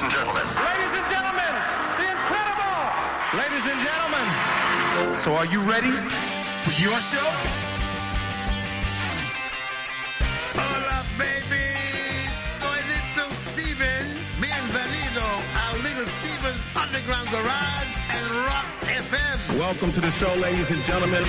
ladies and gentlemen. Ladies and gentlemen, the incredible. Ladies and gentlemen. So are you ready? For your show? Hola, baby. Soy Little Steven. Bienvenido a Little Steven's Underground Garage and Rock FM. Welcome to the show, ladies and gentlemen.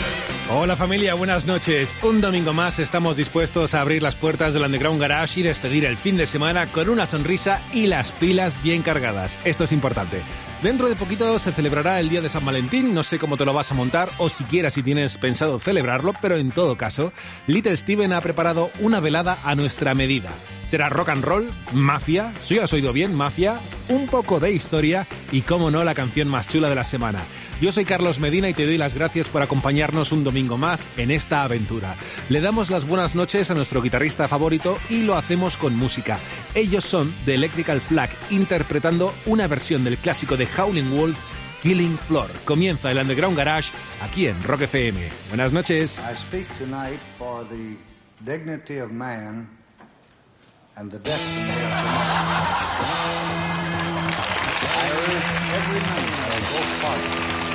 Hola familia, buenas noches. Un domingo más estamos dispuestos a abrir las puertas del Underground Garage y despedir el fin de semana con una sonrisa y las pilas bien cargadas. Esto es importante. Dentro de poquito se celebrará el día de San Valentín, no sé cómo te lo vas a montar o siquiera si tienes pensado celebrarlo, pero en todo caso, Little Steven ha preparado una velada a nuestra medida. Será rock and roll, mafia, si has oído bien, mafia, un poco de historia y, como no, la canción más chula de la semana. Yo soy Carlos Medina y te doy las gracias por acompañarnos un domingo más en esta aventura. Le damos las buenas noches a nuestro guitarrista favorito y lo hacemos con música. Ellos son The Electrical Flag, interpretando una versión del clásico de Howling Wolf, Killing Floor. Comienza el Underground Garage aquí en Rock FM. Buenas noches. And the destiny of democracy. I urge every member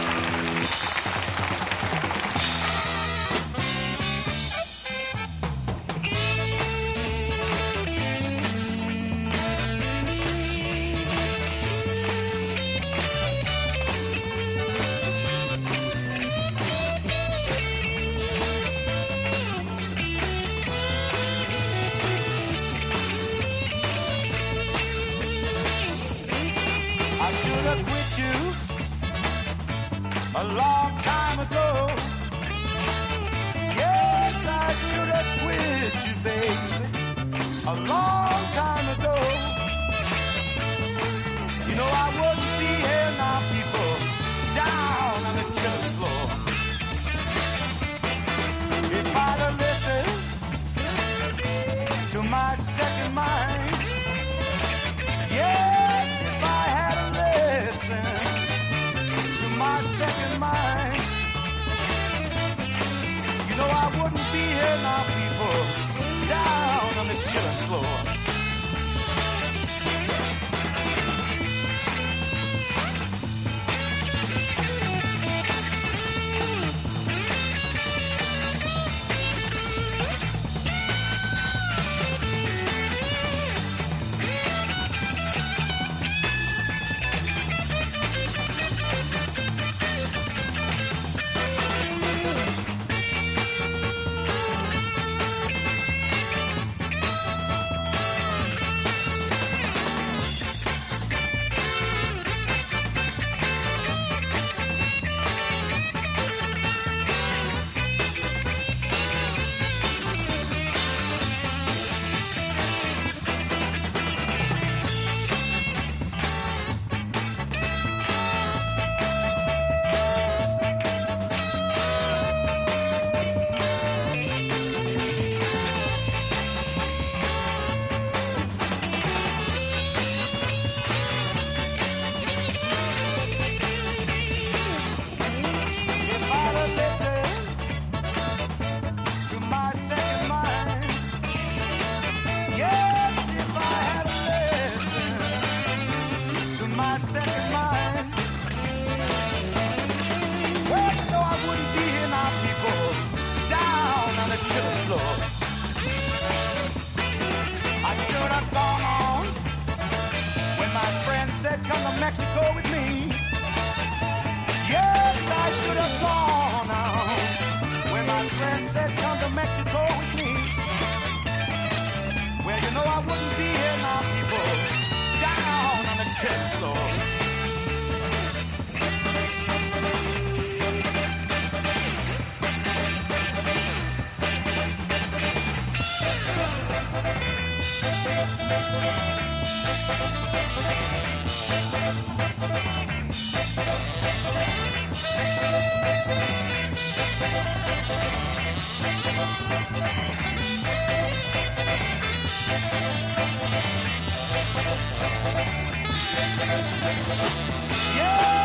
a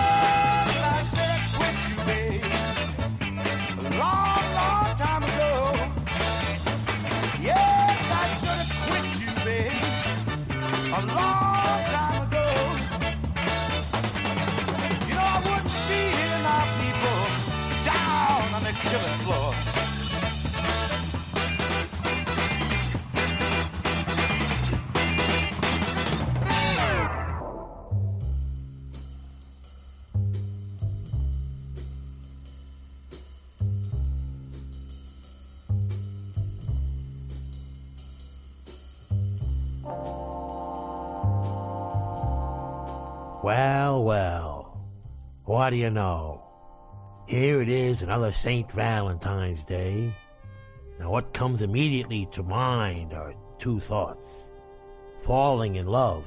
do you know? Here it is, another St. Valentine's Day. Now, what comes immediately to mind are two thoughts falling in love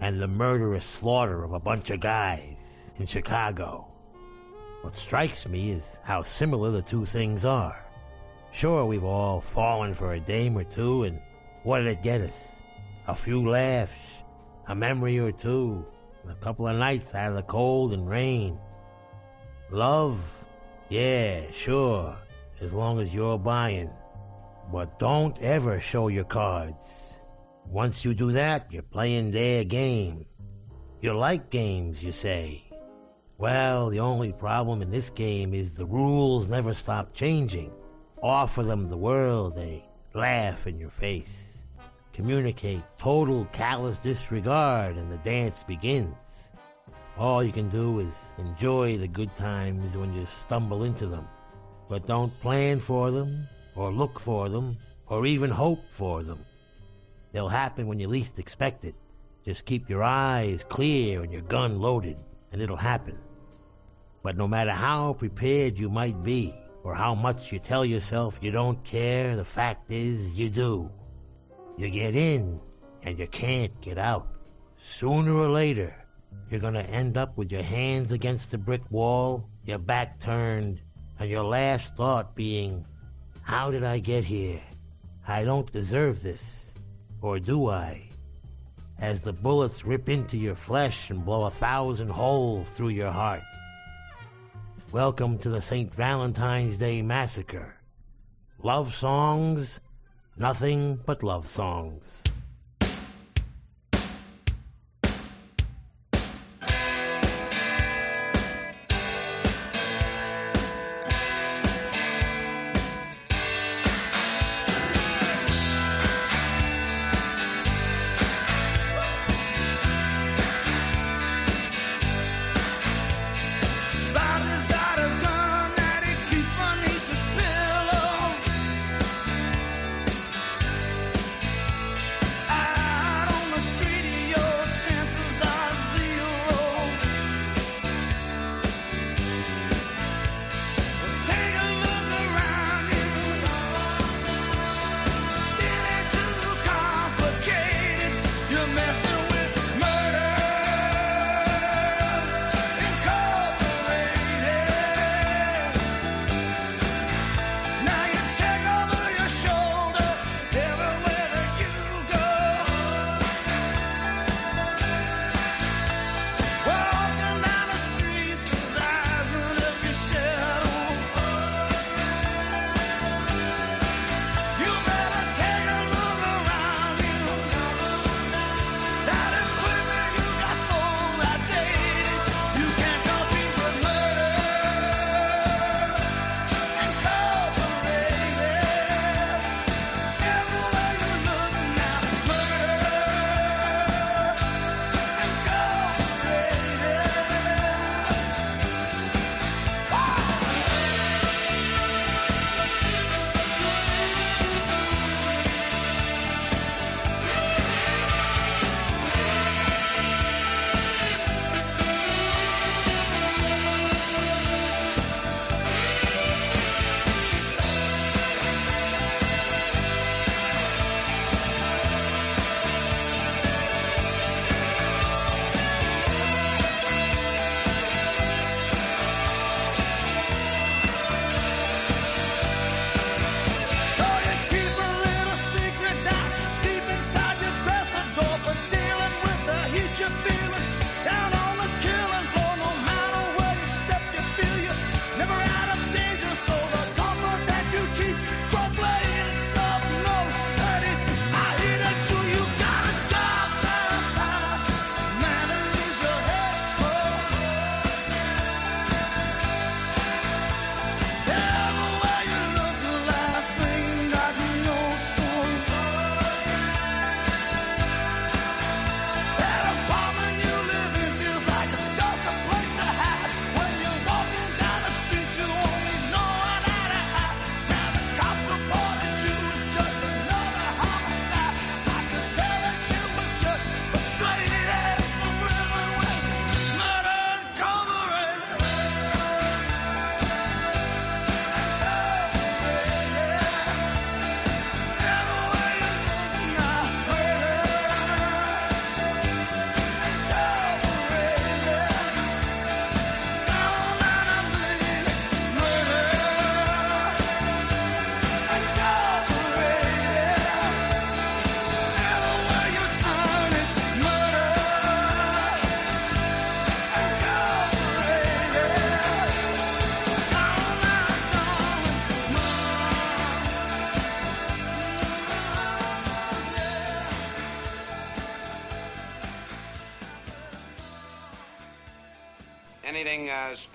and the murderous slaughter of a bunch of guys in Chicago. What strikes me is how similar the two things are. Sure, we've all fallen for a dame or two, and what did it get us? A few laughs, a memory or two, a couple of nights out of the cold and rain. Love? Yeah, sure, as long as you're buying. But don't ever show your cards. Once you do that, you're playing their game. You like games, you say. Well, the only problem in this game is the rules never stop changing. Offer them the world, they laugh in your face. Communicate total callous disregard, and the dance begins. All you can do is enjoy the good times when you stumble into them. But don't plan for them, or look for them, or even hope for them. They'll happen when you least expect it. Just keep your eyes clear and your gun loaded, and it'll happen. But no matter how prepared you might be, or how much you tell yourself you don't care, the fact is you do. You get in, and you can't get out. Sooner or later, you're gonna end up with your hands against the brick wall, your back turned, and your last thought being, How did I get here? I don't deserve this. Or do I? As the bullets rip into your flesh and blow a thousand holes through your heart. Welcome to the St. Valentine's Day Massacre. Love songs, nothing but love songs.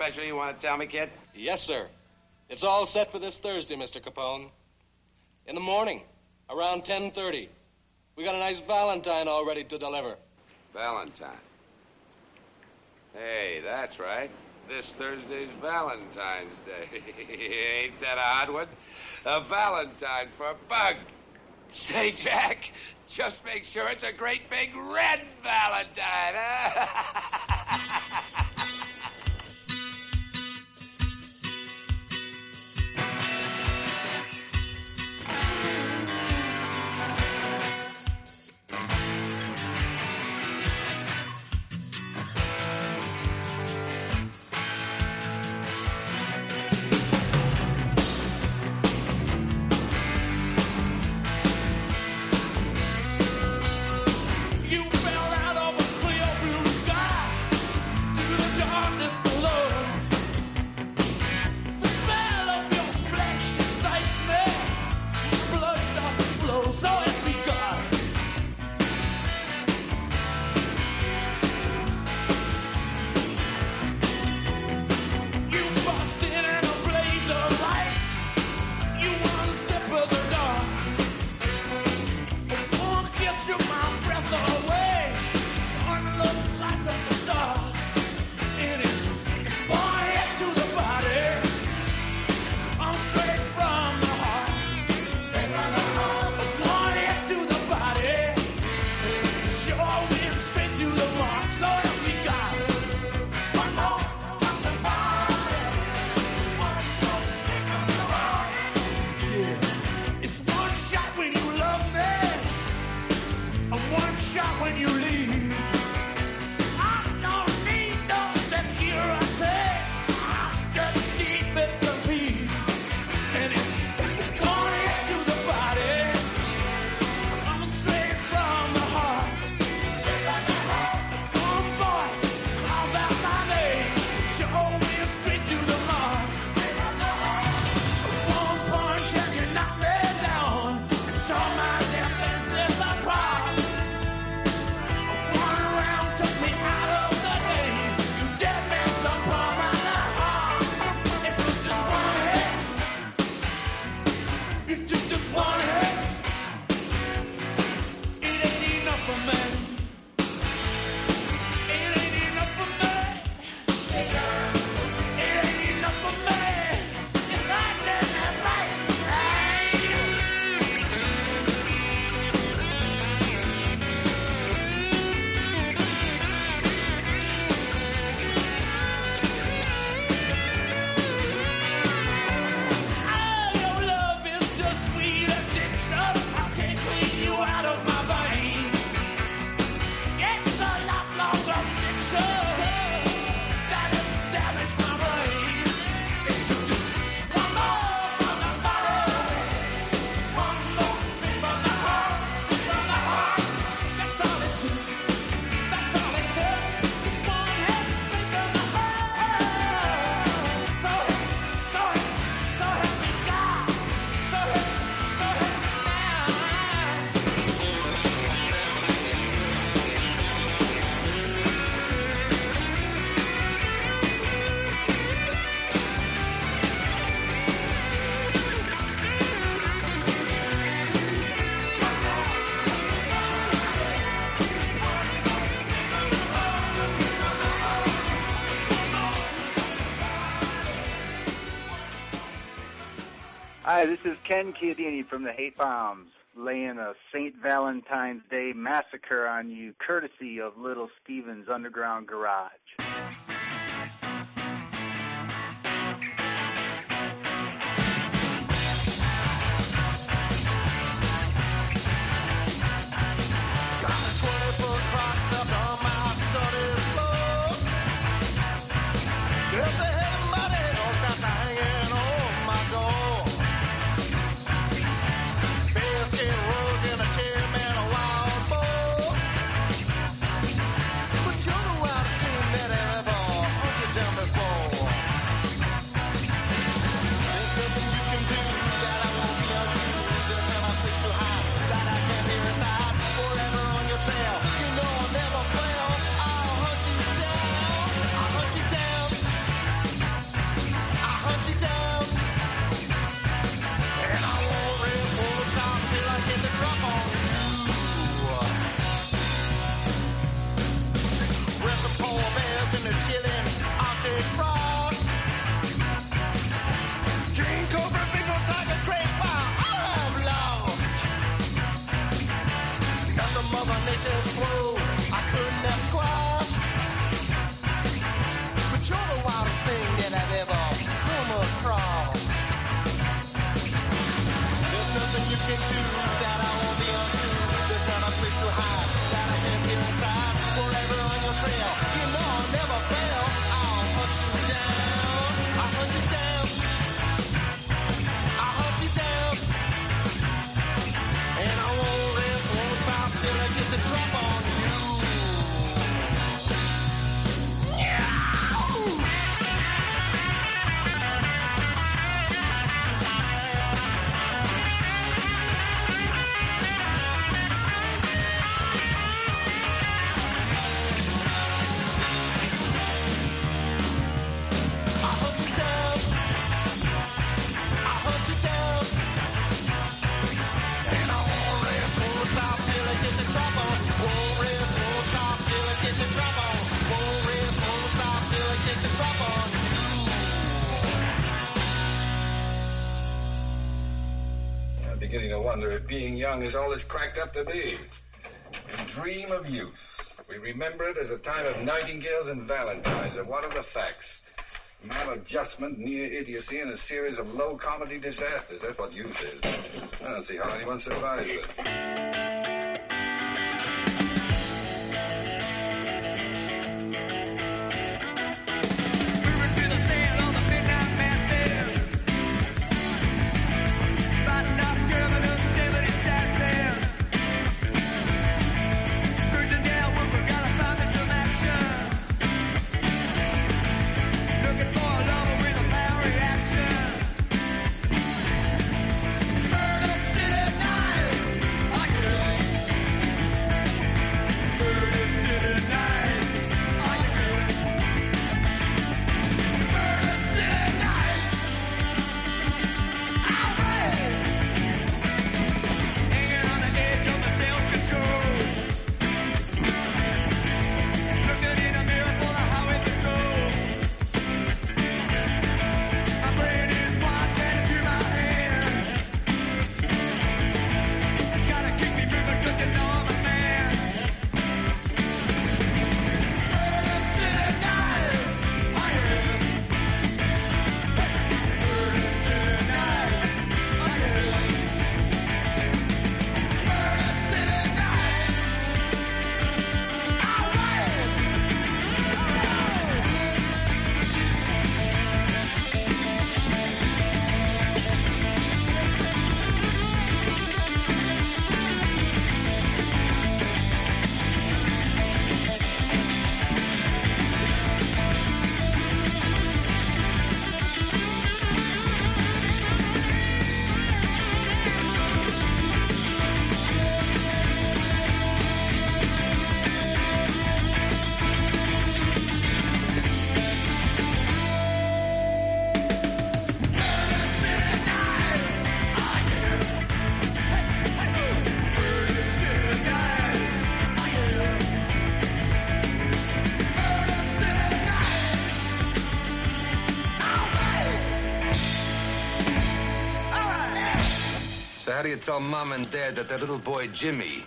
special you want to tell me, kid? Yes, sir. It's all set for this Thursday, Mr. Capone. In the morning, around 10.30. We got a nice valentine all ready to deliver. Valentine? Hey, that's right. This Thursday's Valentine's Day. Ain't that a hot one? A valentine for a Bug. Say, Jack, just make sure it's a great big red valentine. Huh? Ben Chiodini from the Hate Bombs laying a St. Valentine's Day massacre on you, courtesy of Little Steven's Underground Garage. I'll wonder if being young is all it's cracked up to be. We dream of youth. We remember it as a time of nightingales and valentines. And what are the facts? Maladjustment, near idiocy, and a series of low comedy disasters. That's what youth is. I don't see how anyone survives it. Do you tell mom and dad that their little boy Jimmy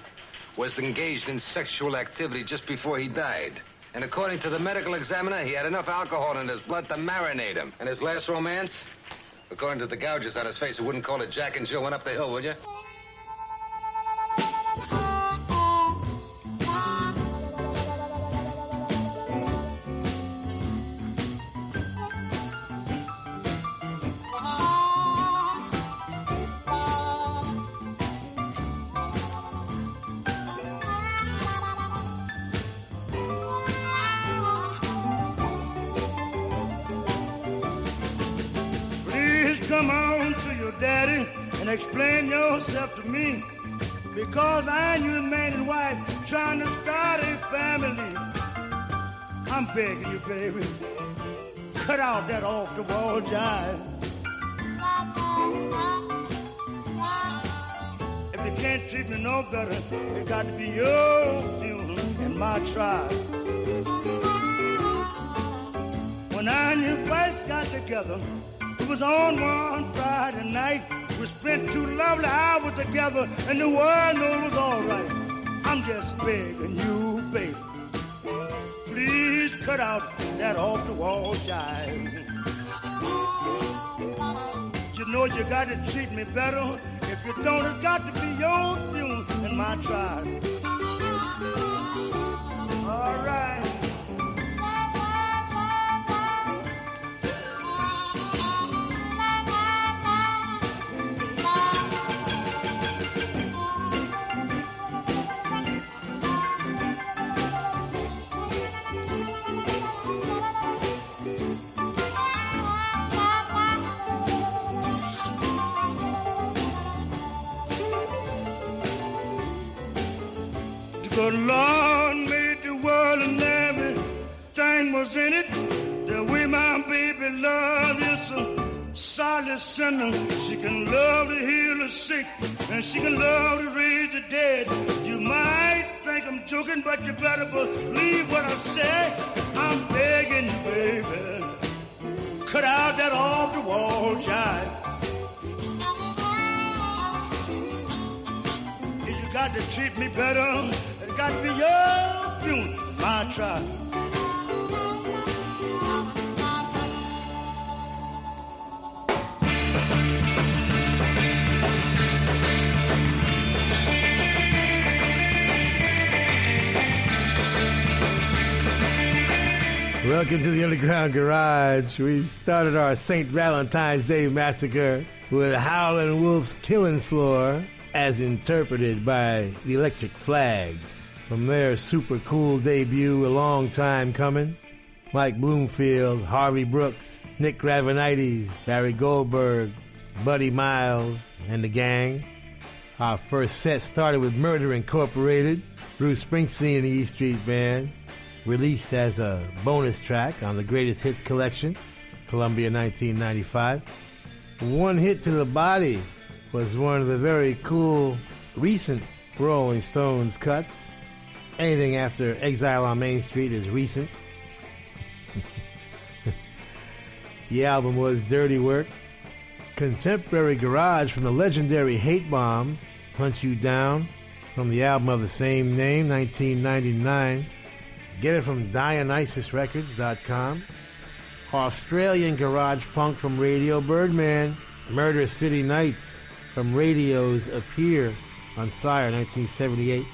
was engaged in sexual activity just before he died? And according to the medical examiner, he had enough alcohol in his blood to marinate him. And his last romance? According to the gouges on his face, you wouldn't call it Jack and Jill went up the hill, would you? Begging you, baby. Cut out that off the wall jive. If you can't treat me no better, it got to be your funeral and my trial. When I and you first got together, it was on one Friday night. We spent two lovely hours together, and the world knew it was all right. I'm just begging you, baby. Please cut out that off the wall jive. You know you got to treat me better. If you don't, it's got to be your funeral and my trial. All right. The Lord made the world and everything was in it. The way my baby love is a solid sinner. She can love to heal the sick and she can love to raise the dead. You might think I'm joking, but you better believe what I say. I'm begging you, baby. Cut out that off the wall jive. If you got to treat me better, my. Welcome to the Underground Garage. We started our St. Valentine's Day massacre with Howlin' Wolf's Killing Floor, as interpreted by the Electric Flag. From their super cool debut, a long time coming, Mike Bloomfield, Harvey Brooks, Nick Gravenites, Barry Goldberg, Buddy Miles, and the gang. Our first set started with Murder Incorporated, Bruce Springsteen and the E Street Band, released as a bonus track on the Greatest Hits collection, Columbia 1995. One Hit to the Body was one of the very cool recent Rolling Stones cuts. Anything after Exile on Main Street is recent. the album was Dirty Work. Contemporary Garage from the legendary Hate Bombs, Hunt You Down, from the album of the same name, 1999. Get it from DionysusRecords.com. Australian Garage Punk from Radio Birdman. Murder City Nights from Radios Appear on Sire 1978.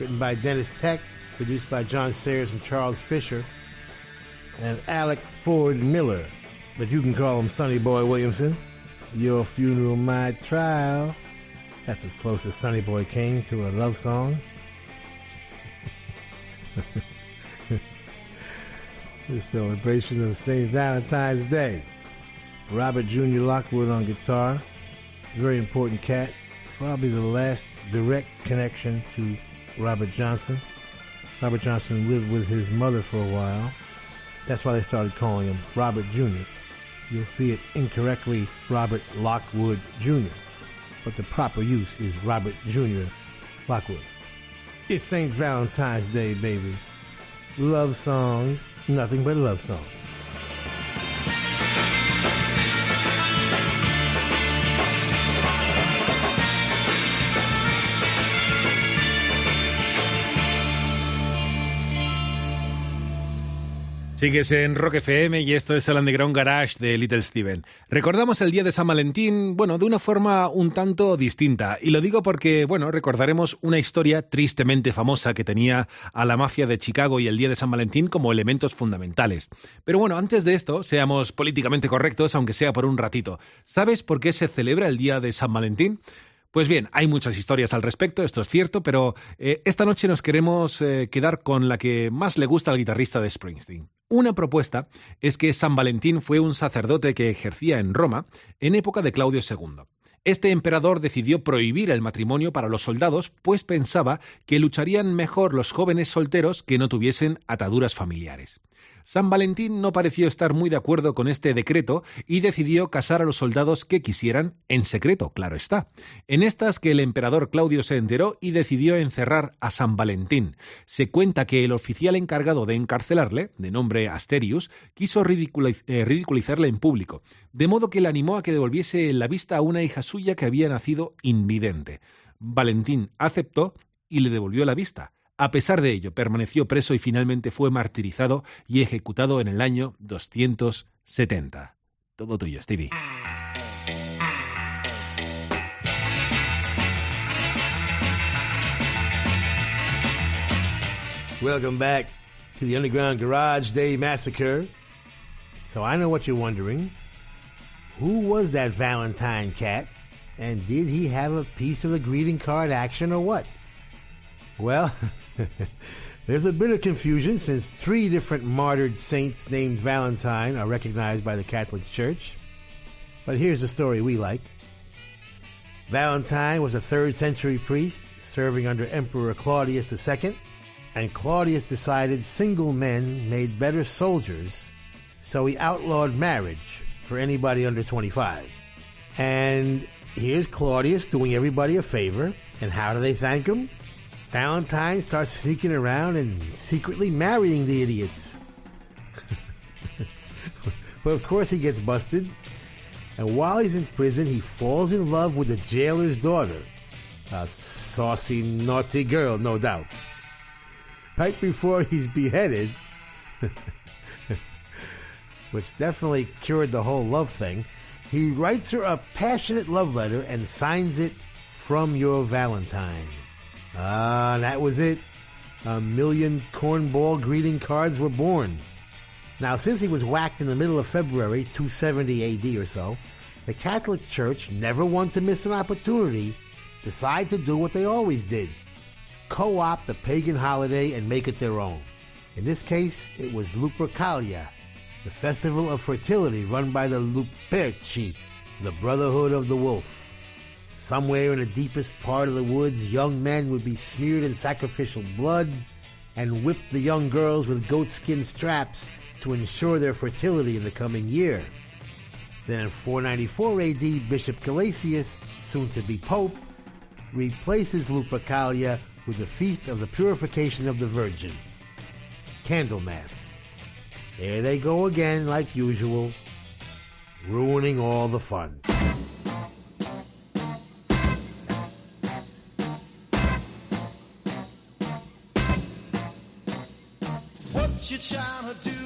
Written by Deniz Tek. Produced by John Sayers and Charles Fisher. And Alec Ford Miller. But you can call him Sonny Boy Williamson. Your Funeral, My Trial. That's as close as Sonny Boy came to a love song. the celebration of St. Valentine's Day. Robert Jr. Lockwood on guitar. Very important cat. Probably the last direct connection to Robert Johnson. Robert Johnson lived with his mother for a while. That's why they started calling him Robert Jr. You'll see it incorrectly Robert Lockwood Jr. But the proper use is Robert Jr. Lockwood. It's St. Valentine's Day, baby. Love songs, nothing but love songs. Sigues en Rock FM y esto es el Underground Garage de Little Steven. Recordamos el día de San Valentín, bueno, de una forma un tanto distinta. Y lo digo porque, bueno, recordaremos una historia tristemente famosa que tenía a la mafia de Chicago y el día de San Valentín como elementos fundamentales. Pero bueno, antes de esto, seamos políticamente correctos, aunque sea por un ratito. ¿Sabes por qué se celebra el día de San Valentín? Pues bien, hay muchas historias al respecto, esto es cierto, pero eh, esta noche nos queremos eh, quedar con la que más le gusta al guitarrista de Springsteen. Una propuesta es que San Valentín fue un sacerdote que ejercía en Roma en época de Claudio II. Este emperador decidió prohibir el matrimonio para los soldados, pues pensaba que lucharían mejor los jóvenes solteros que no tuviesen ataduras familiares. San Valentín no pareció estar muy de acuerdo con este decreto y decidió casar a los soldados que quisieran, en secreto, claro está. En estas que el emperador Claudio se enteró y decidió encerrar a San Valentín. Se cuenta que el oficial encargado de encarcelarle, de nombre Asterius, quiso ridiculiz eh, ridiculizarle en público, de modo que le animó a que devolviese la vista a una hija suya que había nacido invidente. Valentín aceptó y le devolvió la vista. A pesar de ello, permaneció preso y finalmente fue martirizado y ejecutado en el año 270. Todo tuyo, Stevie. Welcome back to the Underground Garage Day Massacre. So I know what you're wondering. Who was that Valentine cat? And did he have a piece of the greeting card action or what? Well, there's a bit of confusion since three different martyred saints named Valentine are recognized by the Catholic Church. But here's the story we like. Valentine was a third century priest serving under Emperor Claudius II and Claudius decided single men made better soldiers, so he outlawed marriage for anybody under 25. And here's Claudius doing everybody a favor, and how do they thank him? Valentine starts sneaking around and secretly marrying the idiots. but of course, he gets busted. And while he's in prison, he falls in love with the jailer's daughter. A saucy, naughty girl, no doubt. Right before he's beheaded, which definitely cured the whole love thing, he writes her a passionate love letter and signs it from your Valentine. Ah, that was it. A million cornball greeting cards were born. Now, since he was whacked in the middle of February 270 AD or so, the Catholic Church never wanted to miss an opportunity, decided to do what they always did co opt the pagan holiday and make it their own. In this case, it was Lupercalia, the festival of fertility run by the Luperci, the Brotherhood of the Wolf. Somewhere in the deepest part of the woods, young men would be smeared in sacrificial blood and whip the young girls with goatskin straps to ensure their fertility in the coming year. Then in 494 AD, Bishop Gelasius, soon to be Pope, replaces Lupercalia with the Feast of the Purification of the Virgin, Candlemas. There they go again, like usual, ruining all the fun. What you trying to do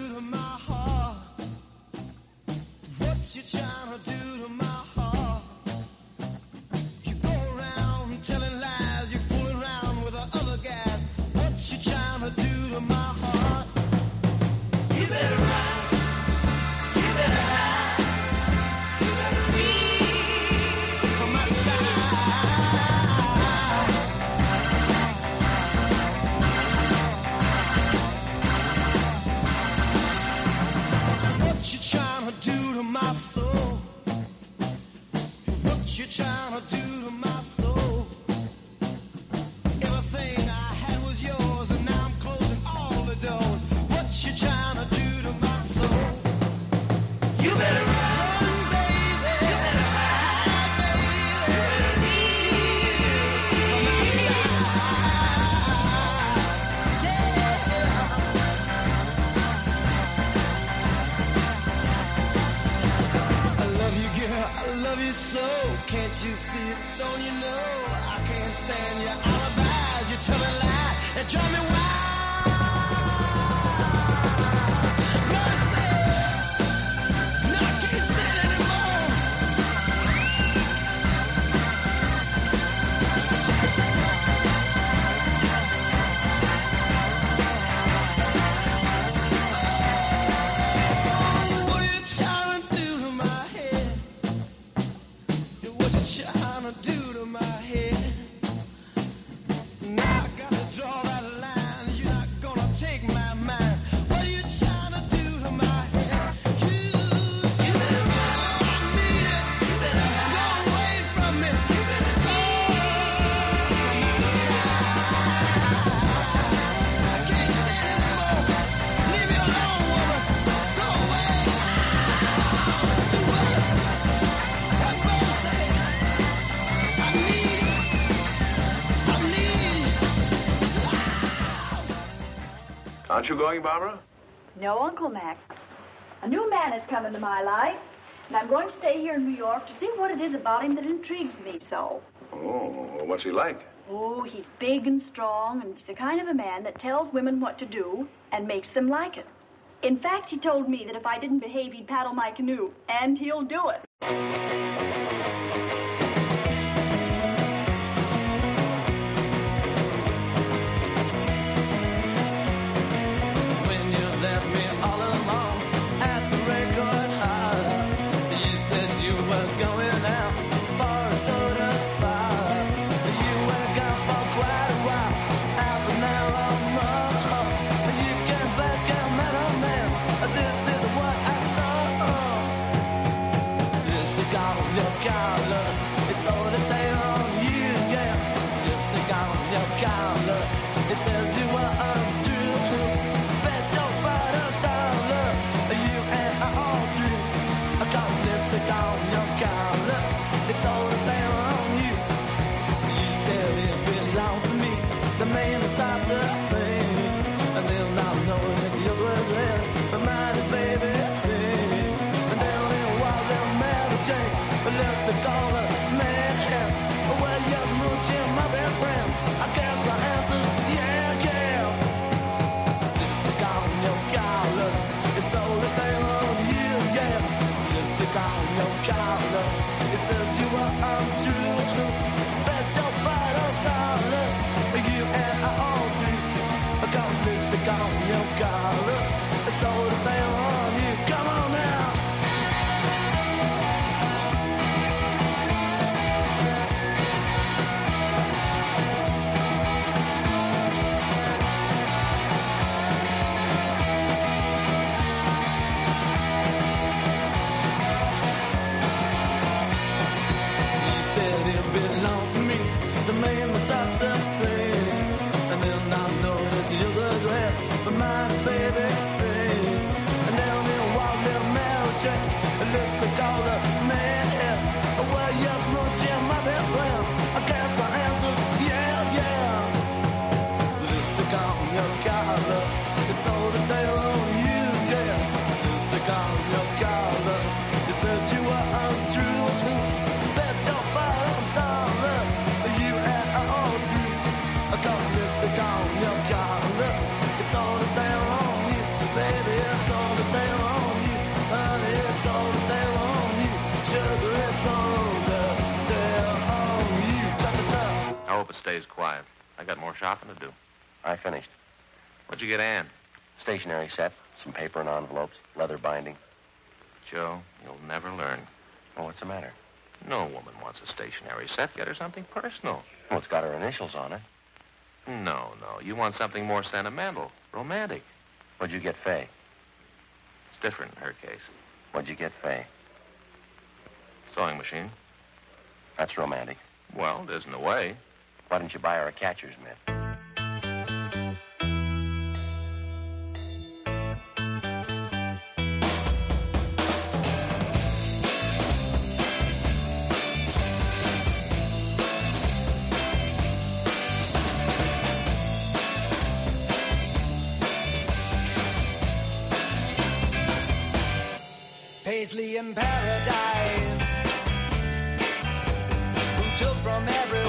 Aren't you going, Barbara? No, Uncle Mac. A new man has come into my life, and I'm going to stay here in New York to see what it is about him that intrigues me so. Oh, what's he like? Oh, he's big and strong, and he's the kind of a man that tells women what to do and makes them like it. In fact, he told me that if I didn't behave, he'd paddle my canoe, and he'll do it. down, no cow, no. It's that you are untrue. stays quiet. I got more shopping to do. I finished. What'd you get Ann? Stationery set, some paper and envelopes, leather binding. Joe, you'll never learn. Well, what's the matter? No woman wants a stationery set. Get her something personal. Well, it's got her initials on it. No, no. You want something more sentimental, romantic. What'd you get Fay? It's different in her case. What'd you get Fay? Sewing machine. That's romantic. Well, it isn't a way. Why don't you buy her a catcher's mitt? Paisley in paradise, who took from every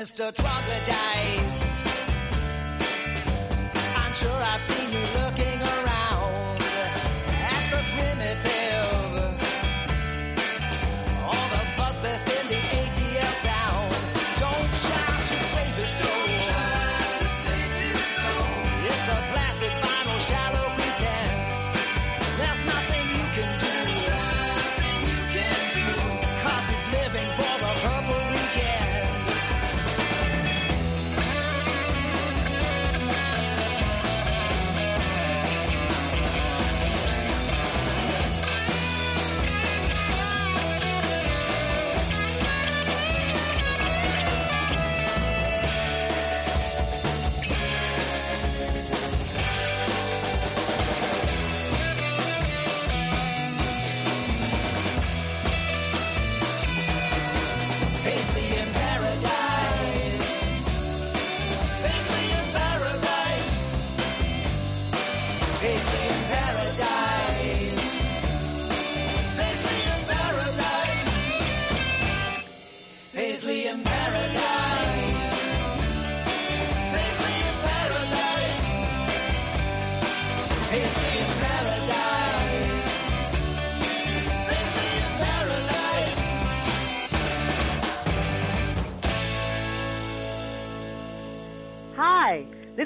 Mr. Troglodyte. I'm sure I've seen you look.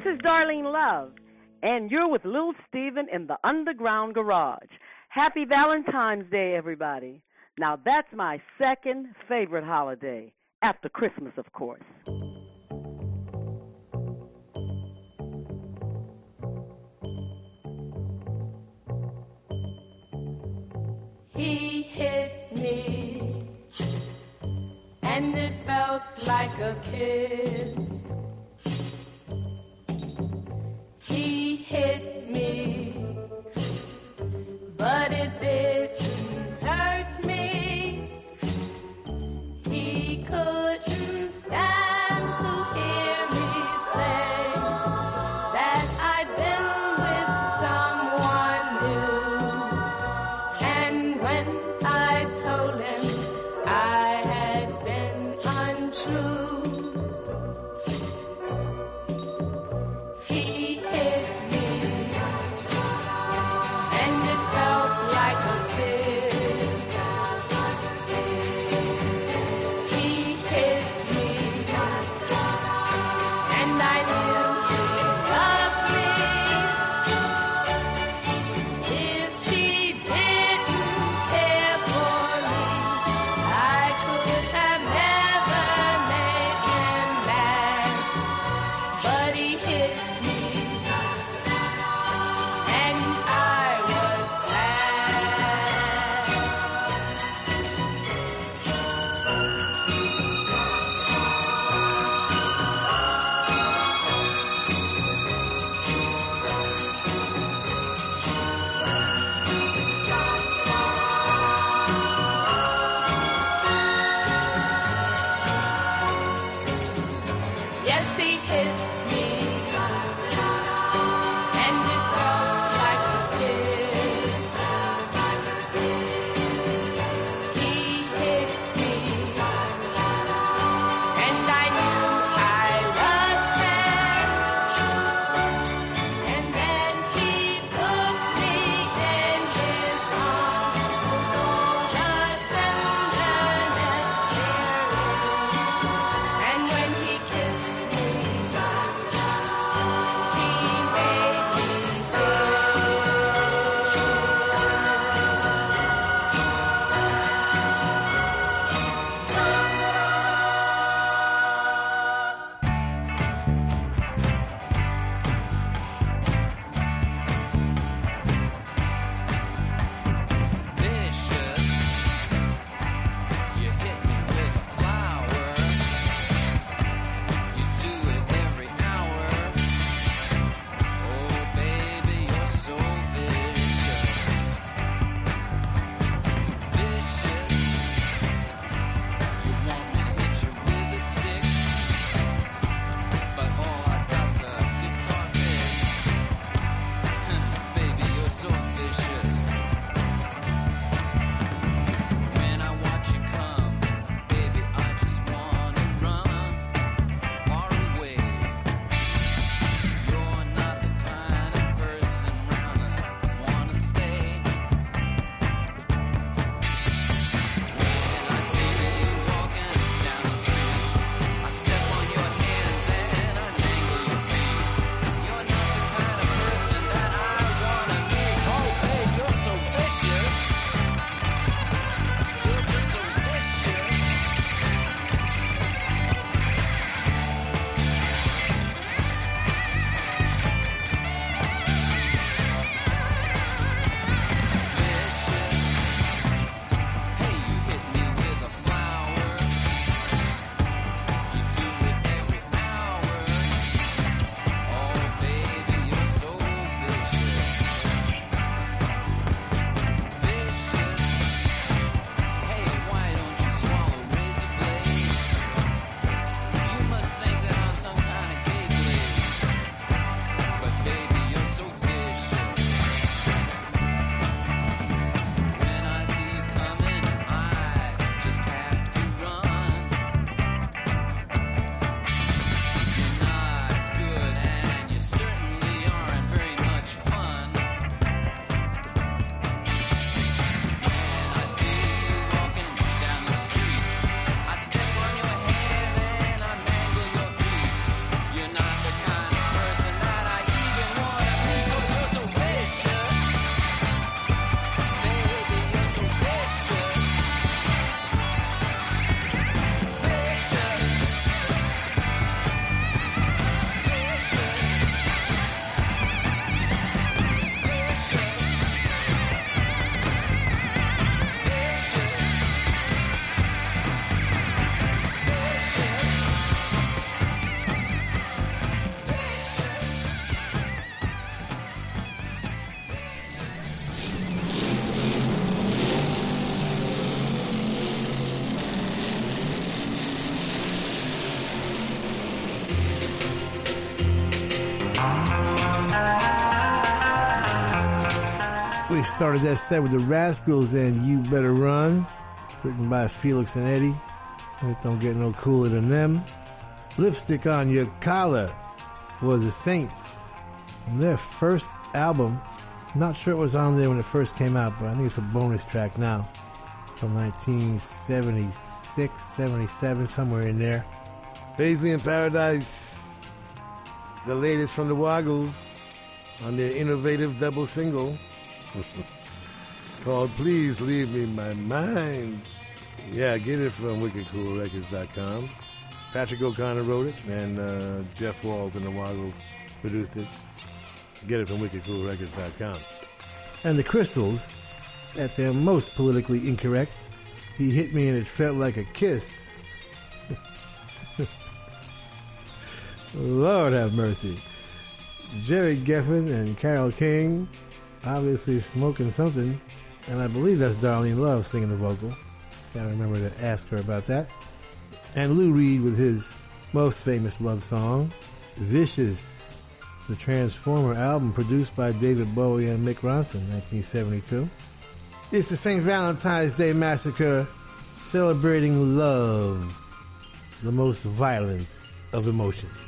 Is Darlene Love, and you're with Little Steven in the Underground Garage. Happy Valentine's Day, everybody. Now, that's my second favorite holiday, after Christmas, of course. He hit me, and it felt like a kiss. He hit me, but it didn't hurt me. He couldn't stand started that set with the Rascals and You Better Run, written by Felix and Eddie. It don't get no cooler than them. Lipstick on Your Collar was the Saints. And their first album, not sure it was on there when it first came out, but I think it's a bonus track now from 1976, 77, somewhere in there. Paisley in Paradise, the latest from the Woggles on their innovative double single called Please Leave Me My Mind. Yeah, get it from wickedcoolrecords.com. Patrick O'Connor wrote it, and uh, Jeff Walls and the Woggles produced it. Get it from wickedcoolrecords.com. And the Crystals, at their most politically incorrect, he hit me and it felt like a kiss. Lord have mercy. Gerry Goffin and Carole King, obviously smoking something, and I believe that's Darlene Love singing the vocal. Gotta remember to ask her about that. And Lou Reed with his most famous love song, Vicious, the Transformer album produced by David Bowie and Mick Ronson, 1972. It's the St. Valentine's Day Massacre celebrating love, the most violent of emotions.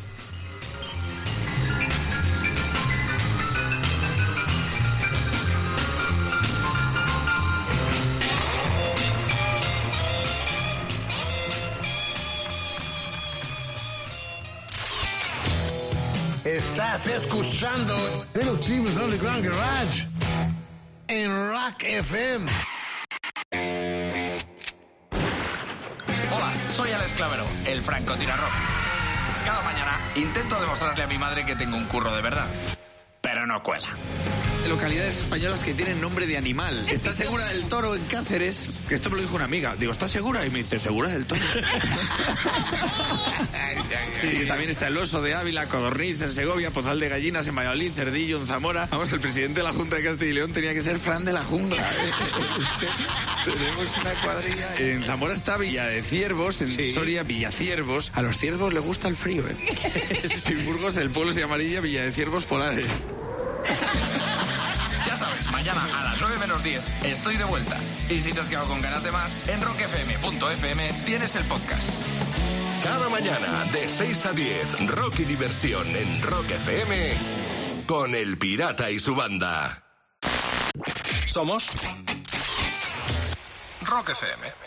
Escuchando Little Steven's Underground Garage en Rock FM. Hola, soy Alex Clavero, el francotirador. Cada mañana intento demostrarle a mi madre que tengo un curro de verdad, pero no cuela. Localidades españolas que tienen nombre de animal. ¿Estás segura del toro en Cáceres? Que esto me lo dijo una amiga. Digo, ¿estás segura? Y me dice, ¿segura del toro? Y también está el oso de Ávila, Codorniz en Segovia, Pozal de Gallinas en Valladolid, Cerdillo en Zamora. Vamos, el presidente de la Junta de Castilla y León tenía que ser Fran de la Jungla. ¿eh? Tenemos una cuadrilla. En Zamora está Villa de Ciervos, en Soria Villaciervos. A los ciervos les gusta el frío, ¿eh? En Burgos el pueblo se llamaría Villa de Ciervos Polares. Mañana a las 9 menos 10 estoy de vuelta. Y si te has quedado con ganas de más, en rockfm.fm tienes el podcast. Cada mañana de 6 a 10, rock y diversión en Rock FM con El Pirata y su banda. Somos Rock FM.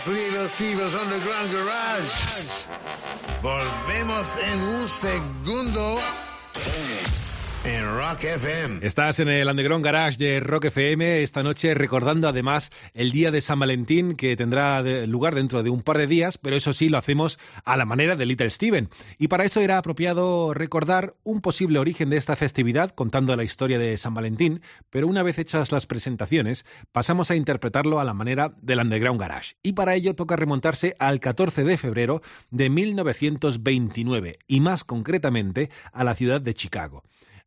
Es Little Steve's Underground Garage. Volvemos en un segundo Rock FM. Estás en el Underground Garage de Rock FM esta noche recordando además el día de San Valentín que tendrá lugar dentro de un par de días, pero eso sí lo hacemos a la manera de Little Steven. Y para eso era apropiado recordar un posible origen de esta festividad contando la historia de San Valentín, pero una vez hechas las presentaciones pasamos a interpretarlo a la manera del Underground Garage. Y para ello toca remontarse al 14 de febrero de 1929 y más concretamente a la ciudad de Chicago.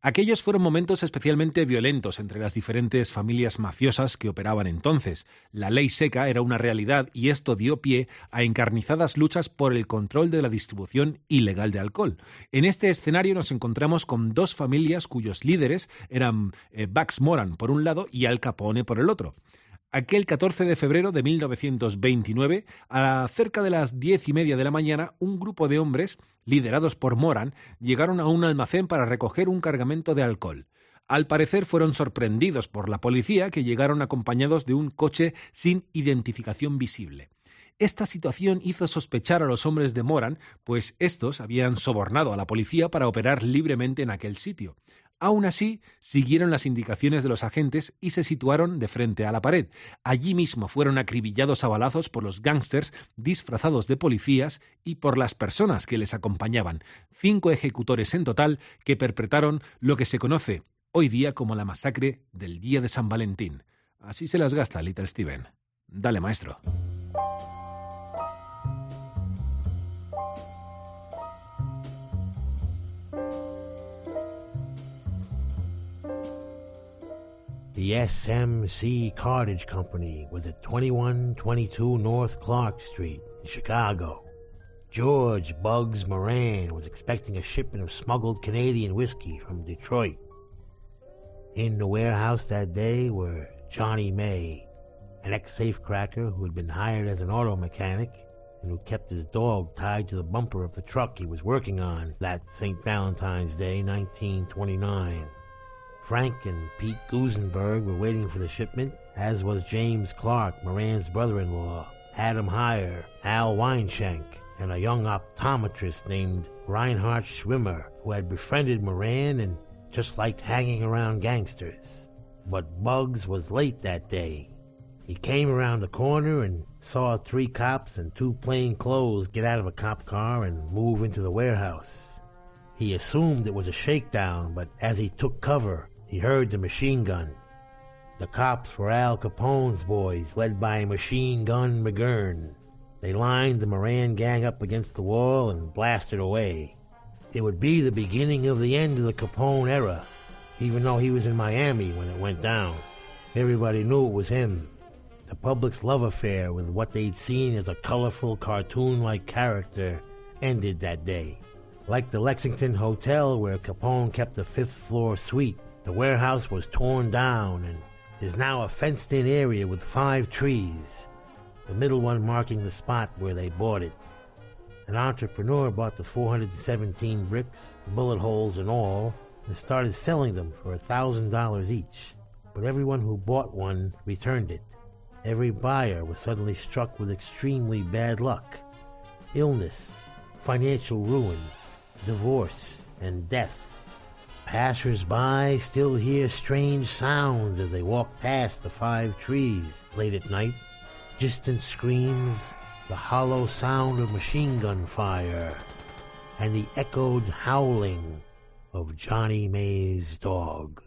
Aquellos fueron momentos especialmente violentos entre las diferentes familias mafiosas que operaban entonces. La ley seca era una realidad y esto dio pie a encarnizadas luchas por el control de la distribución ilegal de alcohol. En este escenario nos encontramos con dos familias cuyos líderes eran eh, Bugs Moran por un lado y Al Capone por el otro. Aquel 14 de febrero de 1929, a cerca de las diez y media de la mañana, un grupo de hombres, liderados por Moran, llegaron a un almacén para recoger un cargamento de alcohol. Al parecer fueron sorprendidos por la policía, que llegaron acompañados de un coche sin identificación visible. Esta situación hizo sospechar a los hombres de Moran, pues estos habían sobornado a la policía para operar libremente en aquel sitio. Aún así, siguieron las indicaciones de los agentes y se situaron de frente a la pared. Allí mismo fueron acribillados a balazos por los gángsters disfrazados de policías y por las personas que les acompañaban. Cinco ejecutores en total que perpetraron lo que se conoce hoy día como la masacre del Día de San Valentín. Así se las gasta Little Steven. Dale, maestro. The SMC Cartage Company was at 2122 North Clark Street in Chicago. George Bugs Moran was expecting a shipment of smuggled Canadian whiskey from Detroit. In the warehouse that day were Johnny May, an ex safecracker who had been hired as an auto mechanic and who kept his dog tied to the bumper of the truck he was working on that St. Valentine's Day, 1929. Frank and Pete Gusenberg were waiting for the shipment, as was James Clark, Moran's brother in law, Adam Heyer, Al Weinshank, and a young optometrist named Reinhard Schwimmer, who had befriended Moran and just liked hanging around gangsters. But Bugs was late that day. He came around the corner and saw three cops and two plain clothes get out of a cop car and move into the warehouse. He assumed it was a shakedown, but as he took cover, he heard the machine gun. The cops were Al Capone's boys, led by Machine Gun McGurn. They lined the Moran gang up against the wall and blasted away. It would be the beginning of the end of the Capone era, even though he was in Miami when it went down. Everybody knew it was him. The public's love affair with what they'd seen as a colorful, cartoon like character ended that day. Like the Lexington Hotel where Capone kept the fifth floor suite, the warehouse was torn down and is now a fenced in area with five trees, the middle one marking the spot where they bought it. An entrepreneur bought the 417 bricks, bullet holes and all, and started selling them for $1,000 each. But everyone who bought one returned it. Every buyer was suddenly struck with extremely bad luck illness, financial ruin, divorce, and death. Passers-by still hear strange sounds as they walk past the five trees late at night. Distant screams, the hollow sound of machine gun fire, and the echoed howling of Johnny May's dog.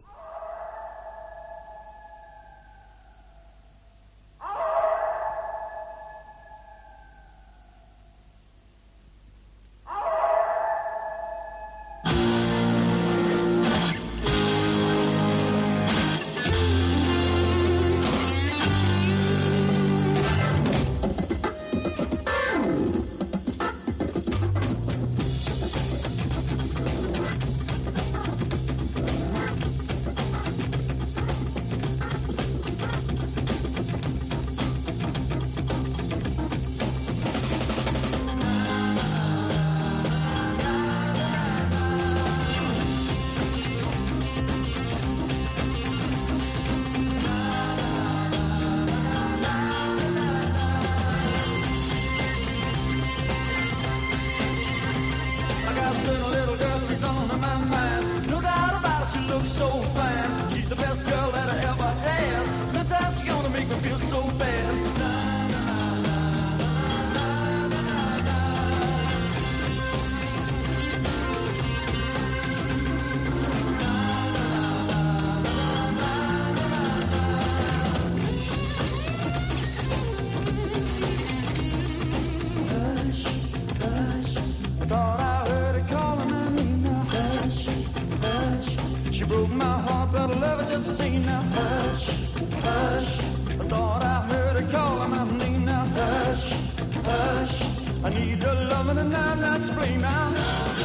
broke my heart, but love just seen now. Hush, hush. I thought I heard her calling my name now. Hush, hush. I need your loving and I'm not to blame now.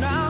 now.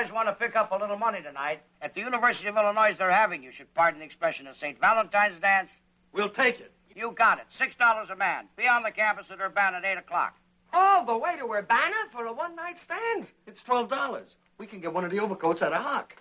boys want to pick up a little money tonight, at the University of Illinois they're having, you should pardon the expression, a St. Valentine's dance. We'll take it. You got it. Six dollars a man. Be on the campus at Urbana at 8 o'clock. All the way to Urbana for a one-night stand? It's $12. We can get one of the overcoats at a hock.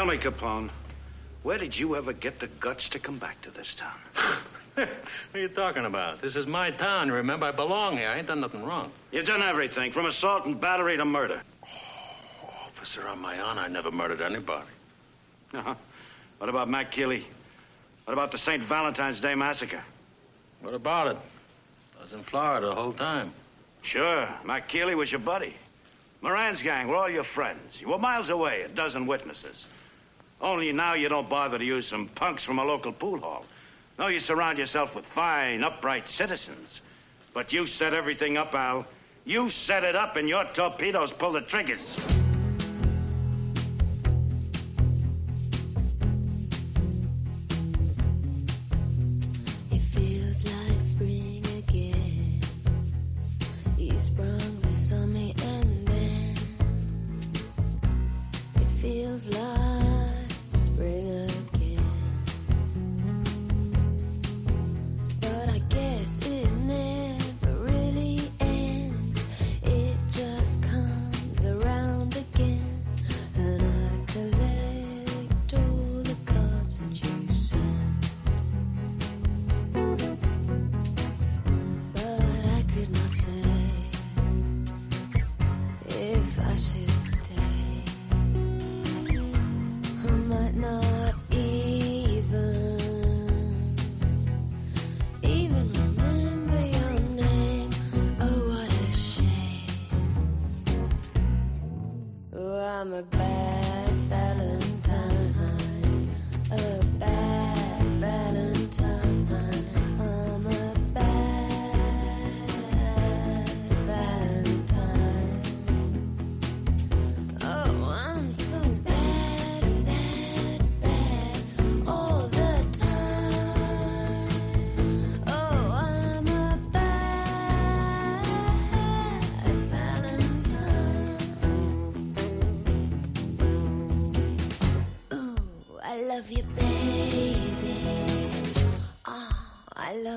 Tell me, Capone, where did you ever get the guts to come back to this town? what are you talking about? This is my town, remember? I belong here. I ain't done nothing wrong. You done everything, from assault and battery to murder. Oh, officer, on my honor, I never murdered anybody. Uh-huh. What about Matt Keeley? What about the St. Valentine's Day Massacre? What about it? I was in Florida the whole time. Sure. Matt Keeley was your buddy. Moran's gang were all your friends. You were miles away, a dozen witnesses. Only now you don't bother to use some punks from a local pool hall. No, you surround yourself with fine, upright citizens. But you set everything up, Al. You set it up, and your torpedoes pull the triggers.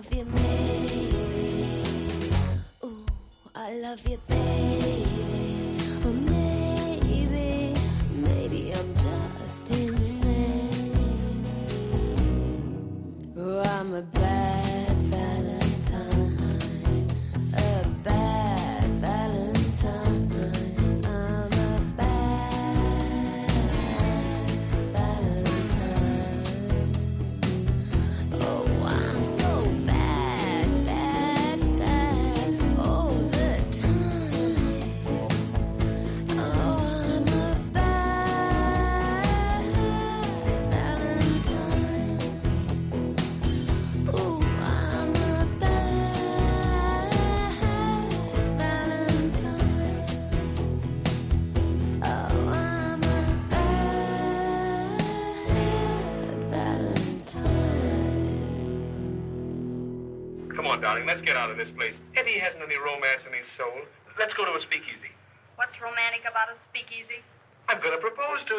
of your man.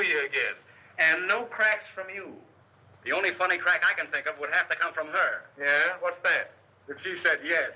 you again. And no cracks from you. The only funny crack I can think of would have to come from her. Yeah? What's that? If she said yes.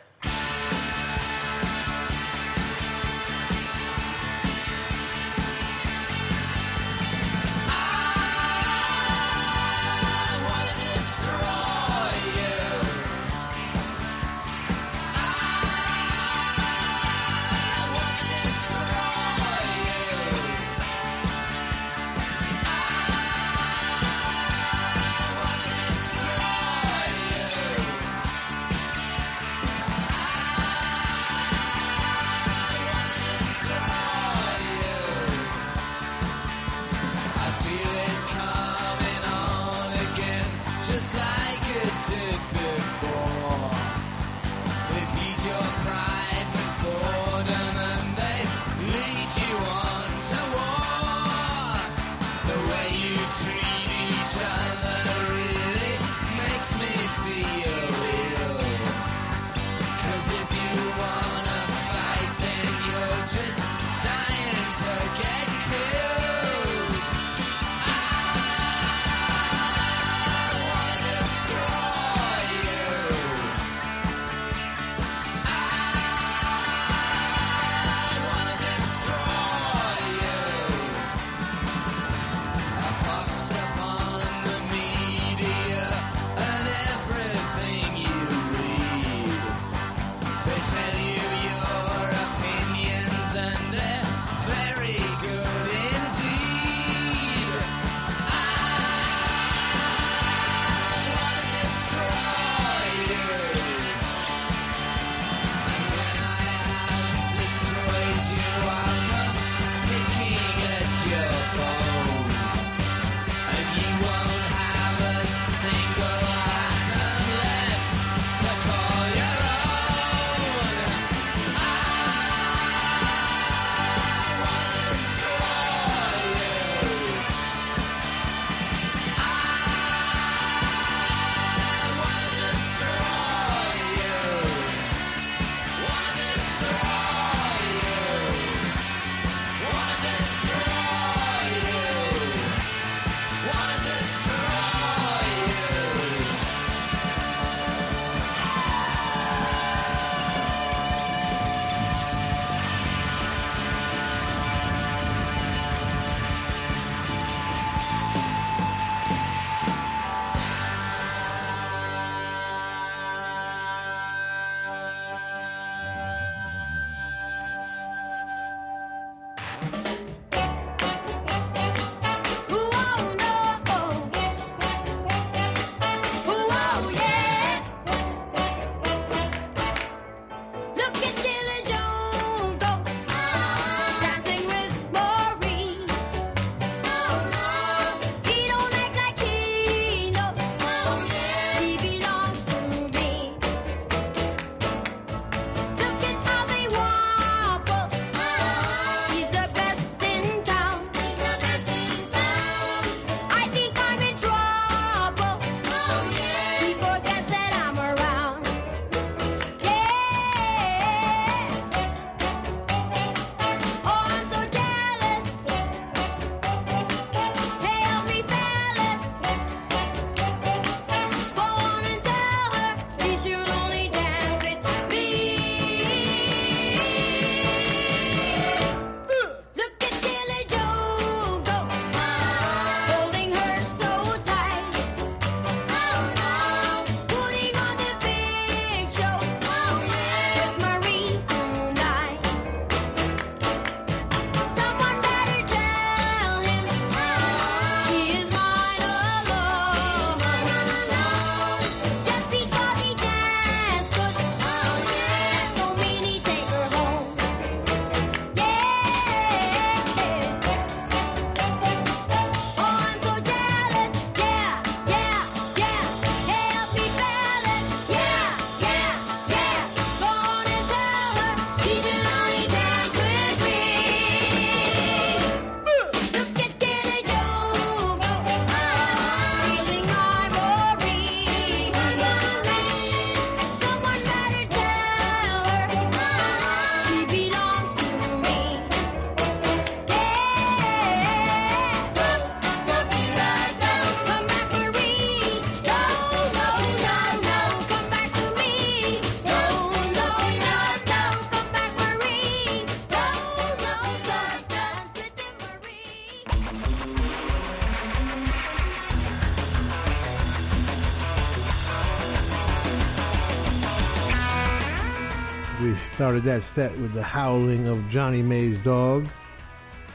Started that set with the howling of Johnny May's dog,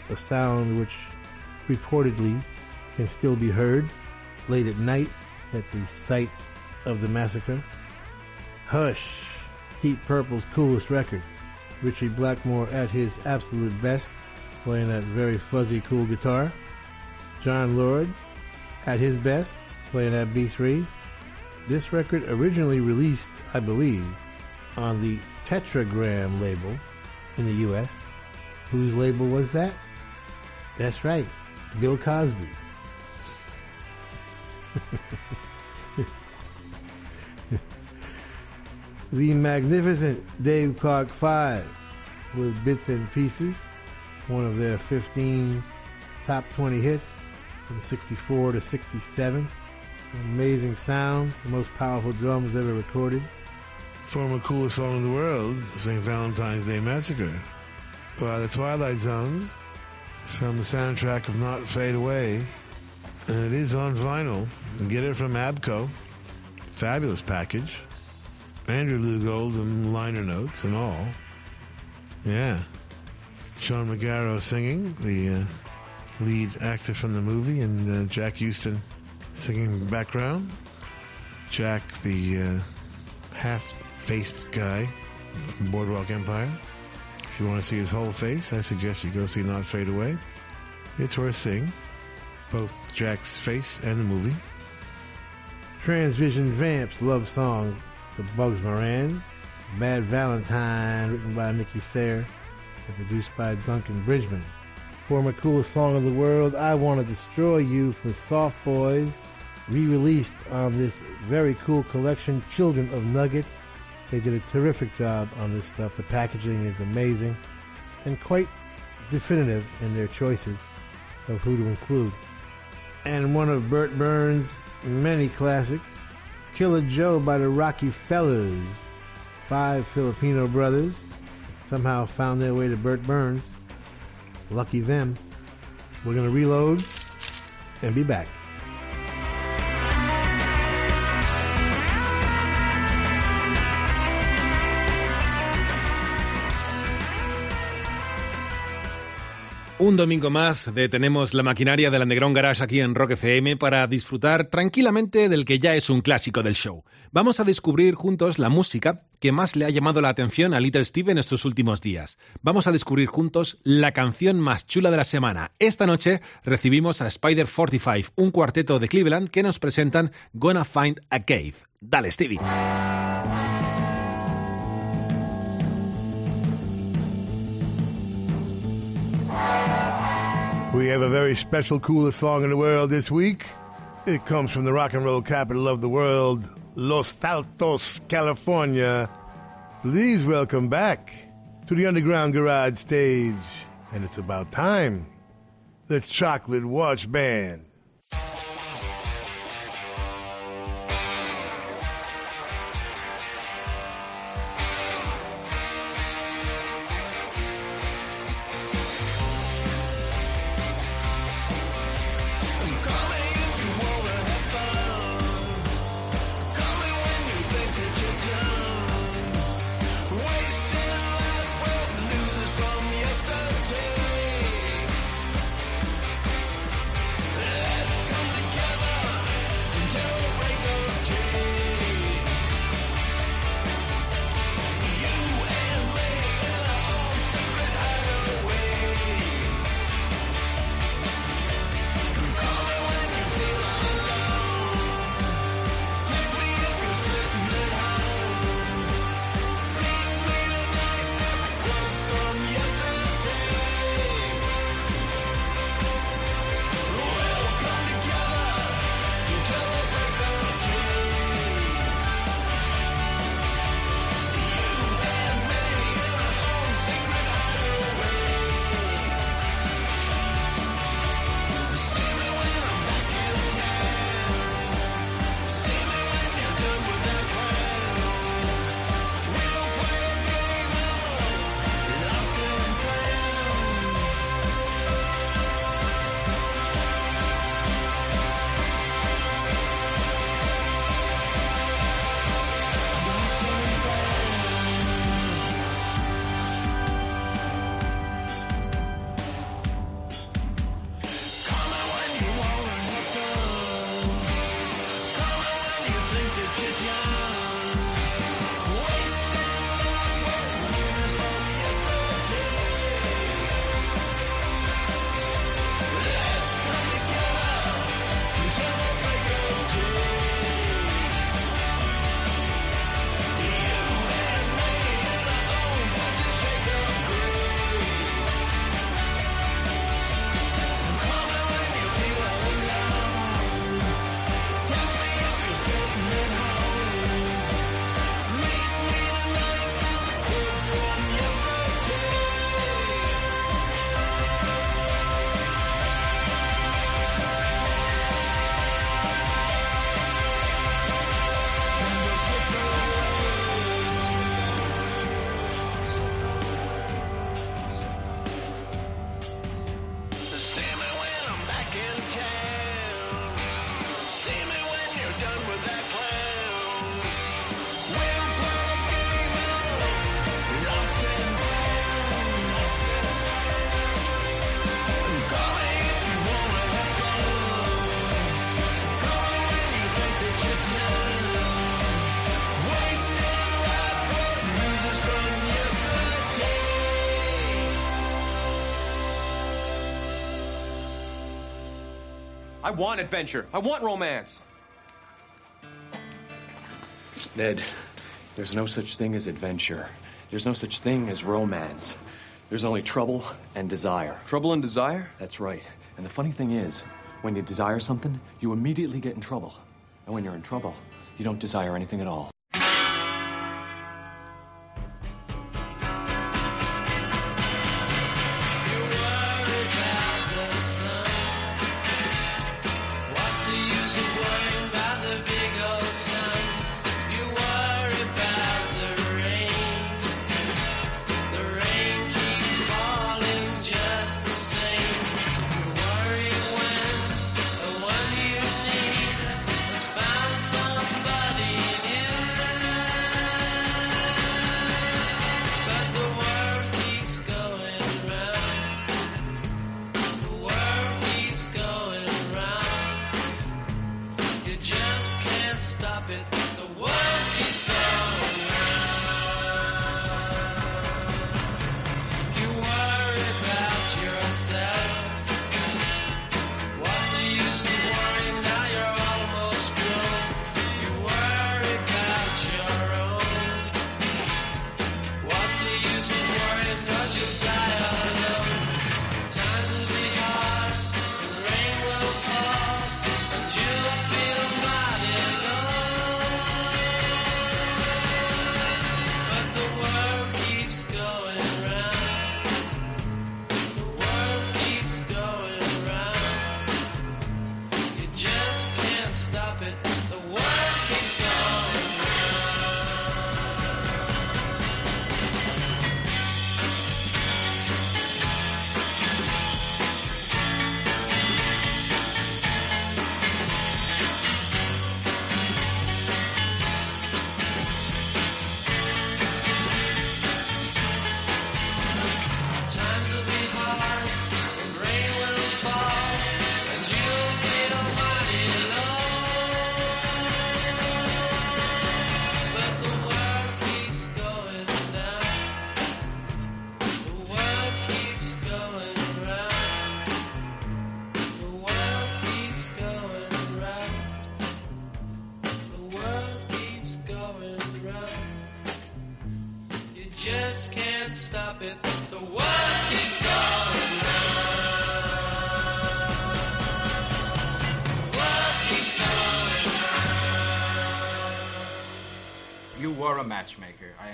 a sound which reportedly can still be heard late at night at the site of the massacre. Hush, Deep Purple's coolest record. Ritchie Blackmore at his absolute best, playing that very fuzzy cool guitar. Jon Lord at his best, playing that B3. This record originally released, I believe, on the Tetragram label in the US. Whose label was that? That's right, Bill Cosby. the magnificent Dave Clark 5 with Bits and Pieces, one of their 15 top 20 hits from 64 to 67. Amazing sound, the most powerful drums ever recorded. Former coolest song in the world, St. Valentine's Day Massacre. By the Twilight Zones from the soundtrack of Not Fade Away. And it is on vinyl. Get it from ABKCO. Fabulous package. Andrew Loog Oldham and liner notes and all. Yeah. John Magaro singing, the uh, lead actor from the movie, and uh, Jack Huston singing background. Jack, the uh, half faced guy from Boardwalk Empire. If you want to see his whole face, I suggest you go see Not Fade Away. It's worth seeing. Both Jack's face and the movie. Transvision Vamp's love song The Bugs Moran. Bad Valentine, written by Nikki Sayer and produced by Duncan Bridgeman. Former coolest song of the world, I Want to Destroy You from the Soft Boys, re released on this very cool collection, Children of Nuggets. They did a terrific job on this stuff. The packaging is amazing and quite definitive in their choices of who to include. And one of Bert Berns' many classics, Killer Joe by the Rocky Fellers. Five Filipino brothers somehow found their way to Bert Berns. Lucky them. We're going to reload and be back. Un domingo más detenemos la maquinaria del Underground Garage aquí en Rock FM para disfrutar tranquilamente del que ya es un clásico del show. Vamos a descubrir juntos la música que más le ha llamado la atención a Little Steven estos últimos días. Vamos a descubrir juntos la canción más chula de la semana. Esta noche recibimos a Spider 45, un cuarteto de Cleveland que nos presentan Gonna Find a Cave. Dale, Stevie. We have a very special, coolest song in the world this week. It comes from the rock and roll capital of the world, Los Altos, California. Please welcome back to the Underground Garage stage. And it's about time. The Chocolate Watch Band. I want adventure. I want romance. Ned, there's no such thing as adventure. There's no such thing as romance. There's only trouble and desire. Trouble and desire? That's right. And the funny thing is, when you desire something, you immediately get in trouble. And when you're in trouble, you don't desire anything at all.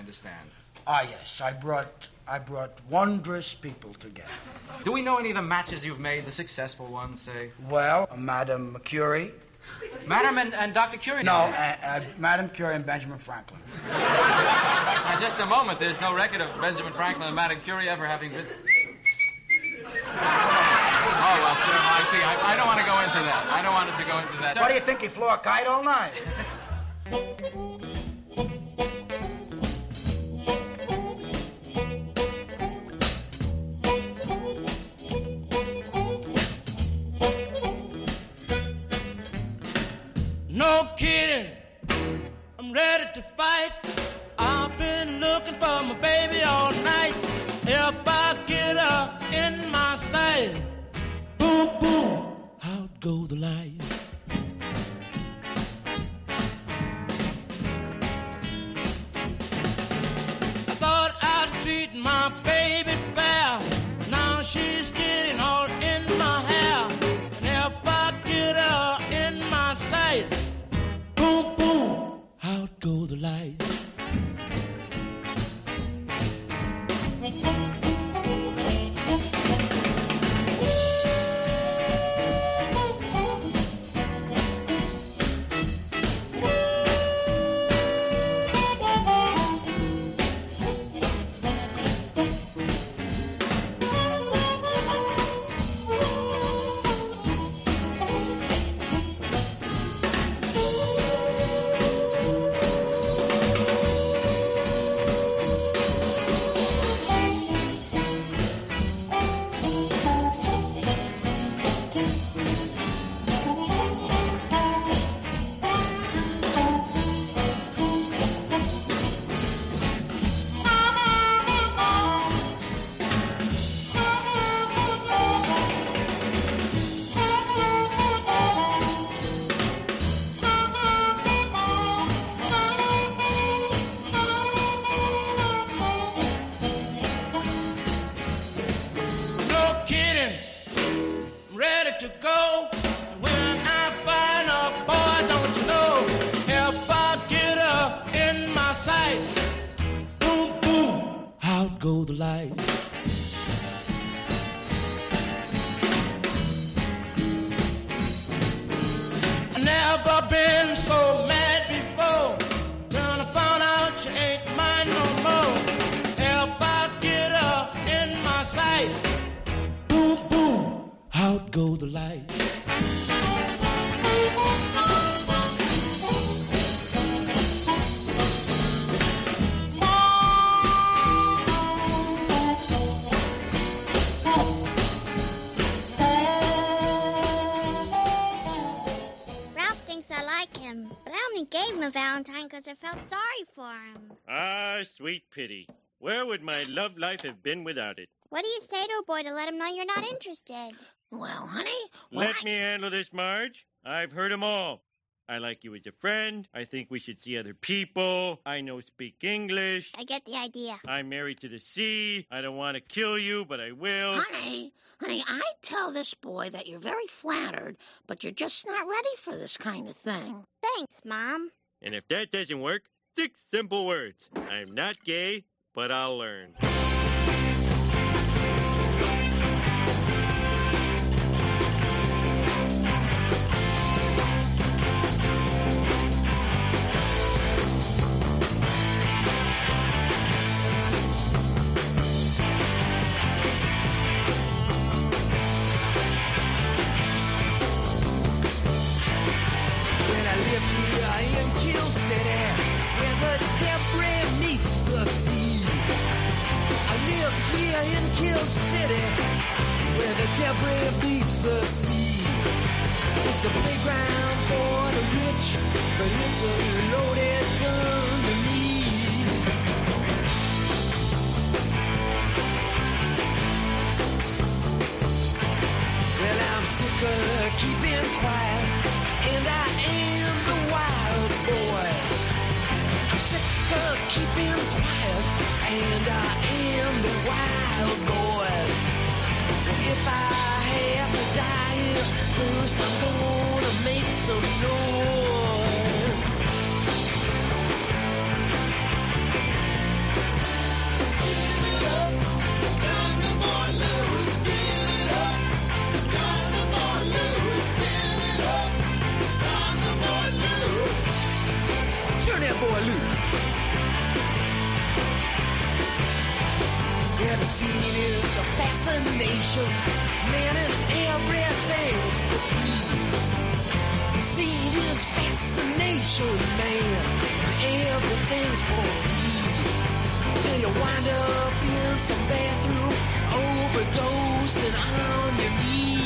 Understand. Ah, yes. I brought I brought wondrous people together. Do we know any of the matches you've made, the successful ones, say? Well, Madame Curie. Madam and, and Dr. Curie? No, uh, uh, Madame Curie and Benjamin Franklin. Now, just a moment, there's no record of Benjamin Franklin and Madame Curie ever having been. Oh, well, sir, I see. I, I don't want to go into that. I don't want it to go into that. What do you think? He flew a kite all night. to fight. I've been looking for my baby all night. If I get her in my sight, boom, boom, out go the light. I thought I'd treat my baby fair. Now she's go the light. Sweet pity. Where would my love life have been without it? What do you say to a boy to let him know you're not interested? Well, honey, Let me handle this, Marge. I've heard 'em all. I like you as a friend. I think we should see other people. I know speak English. I get the idea. I'm married to the sea. I don't want to kill you, but I will. honey, honey, I tell this boy that you're very flattered, but you're just not ready for this kind of thing. Thanks, Mom. And if that doesn't work, six simple words. I'm not gay, but I'll learn. In Kill City, where the debris meets the sea. It's a playground for the rich, but it's a loaded gun to me. Well, I'm sick of keeping quiet, and I am the wild boys. I'm sick of keeping quiet, and I am the wild If I have to die here, first I'm gonna make some noise. Give it up, boy loose, give it up. Boy loose, give it up. Boy loose. Turn that boy loose. Yeah, the scene is a fascination. Man, and everything's for free. The scene is fascination, man. Everything's for free. Till you wind up in some bathroom, overdosed and on your knees.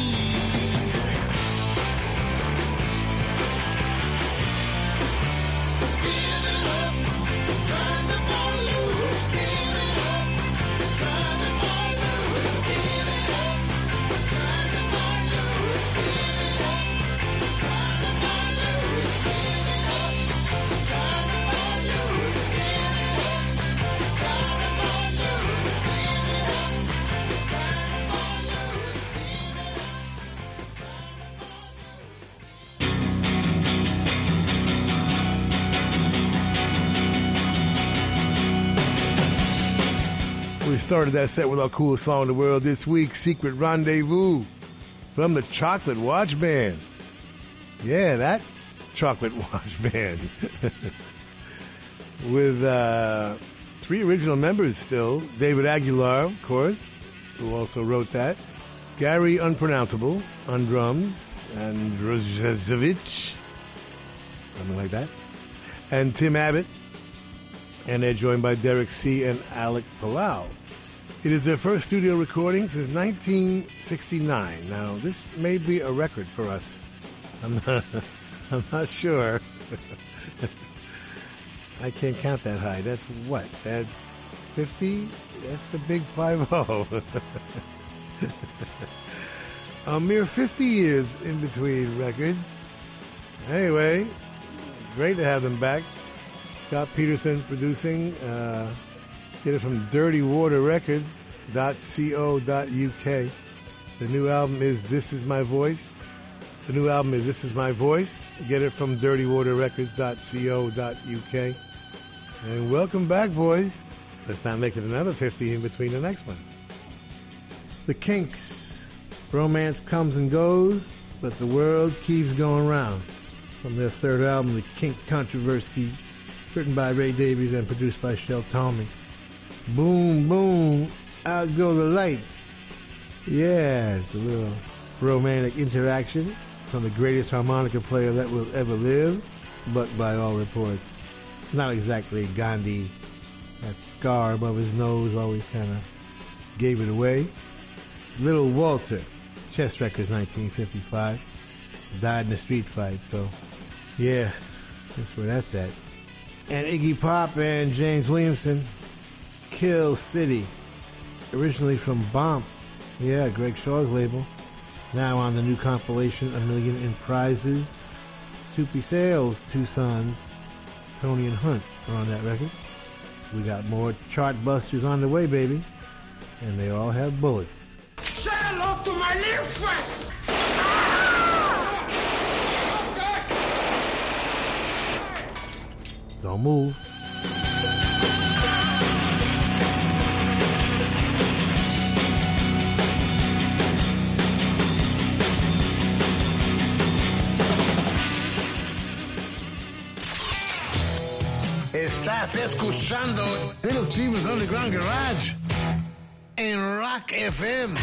Started that set with our coolest song in the world this week, Secret Rendezvous, from the Chocolate Watch Band. Yeah, that Chocolate Watch Band. with uh, three original members still David Aguilar, of course, who also wrote that, Gary Unpronounceable on drums, and Drozevic, something like that, and Tim Abbott and they're joined by Derek See and Alec Palao. It is their first studio recording since 1969. Now, this may be a record for us. I'm not, I'm not sure. I can't count that high. That's what? That's 50? That's the big 5 A mere 50 years in between records. Anyway, great to have them back. Scott Peterson producing. Uh, get it from dirtywaterrecords.co.uk. The new album is This Is My Voice. The new album is This Is My Voice. Get it from dirtywaterrecords.co.uk. And welcome back, boys. Let's not make it another 50 in between the next one. The Kinks. Romance comes and goes, but the world keeps going round. From their third album, The Kink Controversy, written by Ray Davies and produced by Shel Talmy. Boom, boom, out go the lights. It's a little romantic interaction from the greatest harmonica player that will ever live, but by all reports, not exactly Gandhi. That scar above his nose always kind of gave it away. Little Walter, Chess Records 1955, died in a street fight, so yeah, that's where that's at. And Iggy Pop and James Williamson, Kill City, originally from Bomp, yeah, Greg Shaw's label. Now on the new compilation, A Million in Prizes. Soupy Sales, two sons, Tony and Hunt are on that record. We got more chart busters on the way, baby. And they all have bullets. Say hello to my little friend. Don't move. Estás escuchando Little Steven's Underground Garage en Rock FM.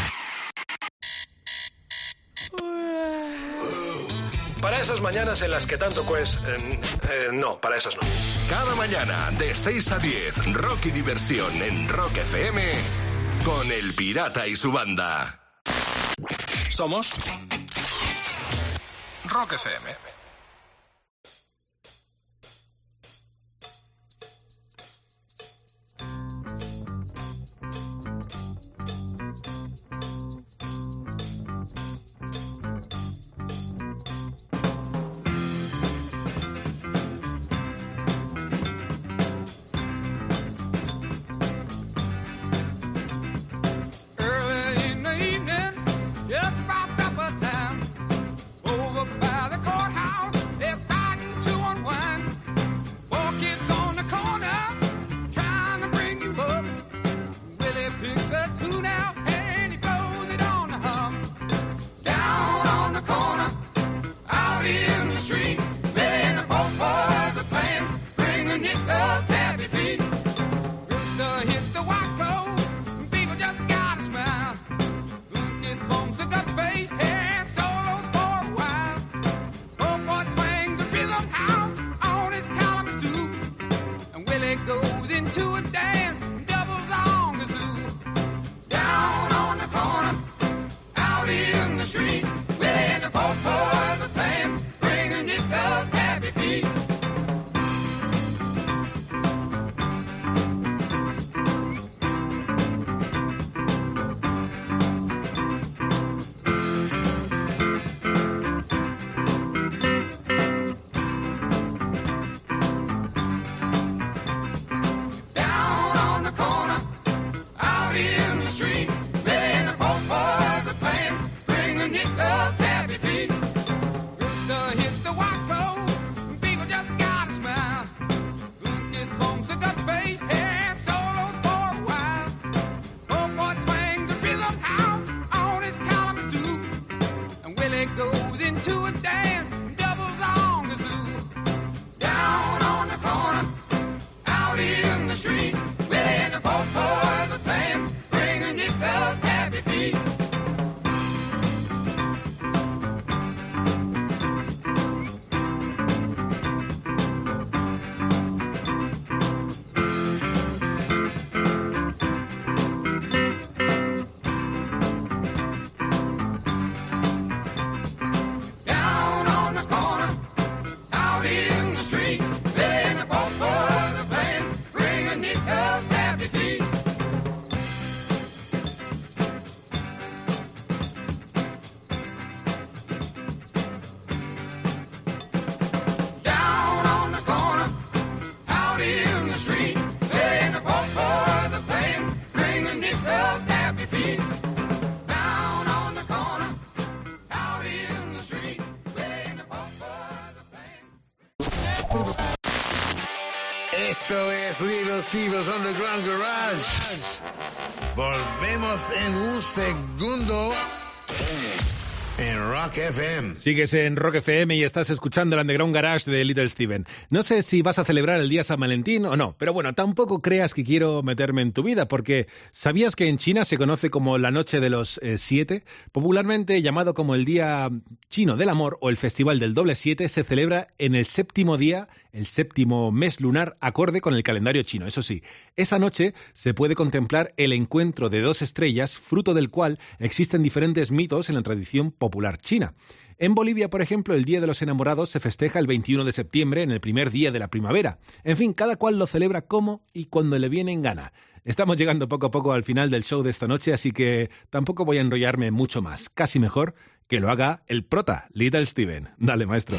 Para esas mañanas en las que tanto pues... eh, eh, no, para esas no. Cada mañana de 6 a 10, rock y diversión en Rock FM con El Pirata y su banda. Somos Rock FM. Little Underground Garage. Volvemos en un segundo en Rock FM. Sigues en Rock FM y estás escuchando el Underground Garage de Little Steven. No sé si vas a celebrar el día San Valentín o no, pero bueno, tampoco creas que quiero meterme en tu vida, porque ¿sabías que en China se conoce como la Noche de los eh, Siete? Popularmente llamado como el Día Chino del Amor o el Festival del Doble Siete, se celebra en el séptimo día, el séptimo mes lunar, acorde con el calendario chino. Eso sí, esa noche se puede contemplar el encuentro de dos estrellas, fruto del cual existen diferentes mitos en la tradición popular china. En Bolivia, por ejemplo, el Día de los Enamorados se festeja el 21 de septiembre, en el primer día de la primavera. En fin, cada cual lo celebra como y cuando le viene en gana. Estamos llegando poco a poco al final del show de esta noche, así que tampoco voy a enrollarme mucho más. Casi mejor que lo haga el prota, Little Steven. Dale, maestro.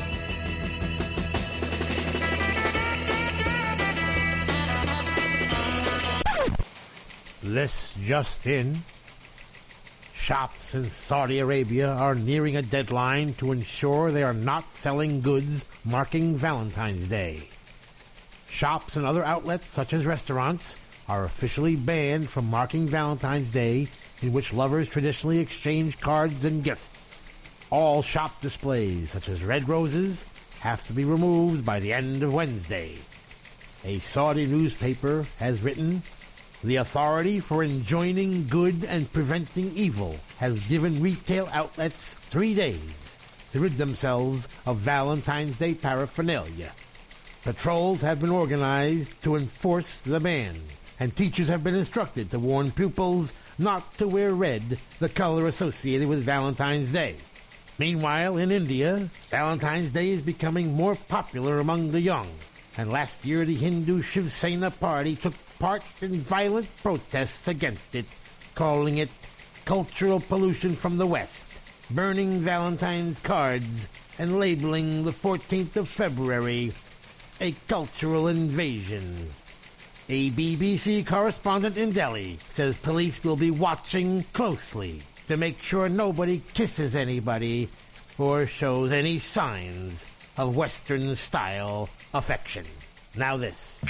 This just in. Shops in Saudi Arabia are nearing a deadline to ensure they are not selling goods marking Valentine's Day. Shops and other outlets, such as restaurants, are officially banned from marking Valentine's Day, in which lovers traditionally exchange cards and gifts. All shop displays, such as red roses, have to be removed by the end of Wednesday. A Saudi newspaper has written the authority for enjoining good and preventing evil has given retail outlets three days to rid themselves of Valentine's Day paraphernalia. Patrols have been organized to enforce the ban, and teachers have been instructed to warn pupils not to wear red, the color associated with Valentine's Day. Meanwhile, in India, Valentine's Day is becoming more popular among the young, and last year the Hindu Shiv Sena party took part in violent protests against it, calling it cultural pollution from the West, burning Valentine's cards, and labeling the 14th of February a cultural invasion. A BBC correspondent in Delhi says police will be watching closely to make sure nobody kisses anybody or shows any signs of Western style affection. Now, this.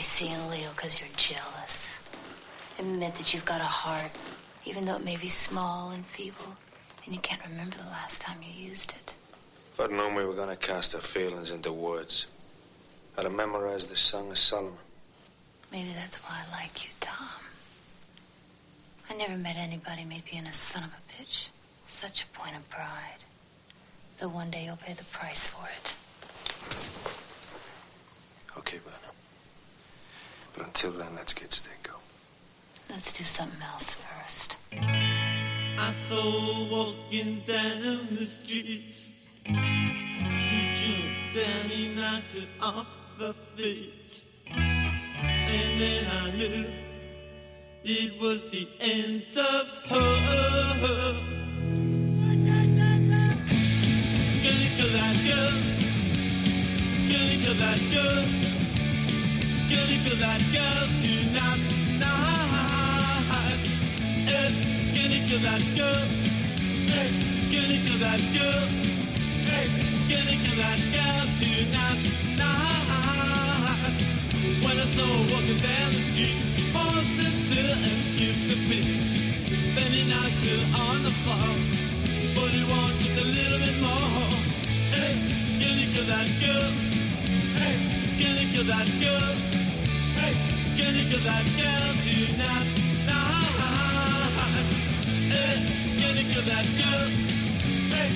Me seeing Leo because you're jealous. Admit that you've got a heart, even though it may be small and feeble, and you can't remember the last time you used it. If I'd known we were gonna cast our feelings into words, I'd have memorized the Song of Solomon. Maybe that's why I like you, Tom. I never met anybody made being a son of a bitch such a point of pride. Though one day you'll pay the price for it. Okay, Berna. But until then, let's get Stingo. Let's do something else first. I saw walking down the street. He jumped down, he knocked it off her feet. And then I knew it was the end of her. Skinny to that girl. Skinny to that girl. Skinny to that girl tonight. Night. Eh, Skinny to that girl. Skinny to that girl. Skinny to that girl tonight. Night. When I saw her walking down the street, paused and still and skipped a beat. Then he knocked her on the floor, but he wanted a little bit more. Skinny to that girl. Hey, skinny to that girl. Hey, skinny to that girl tonight. Night. Hey, skinny to that girl. Hey,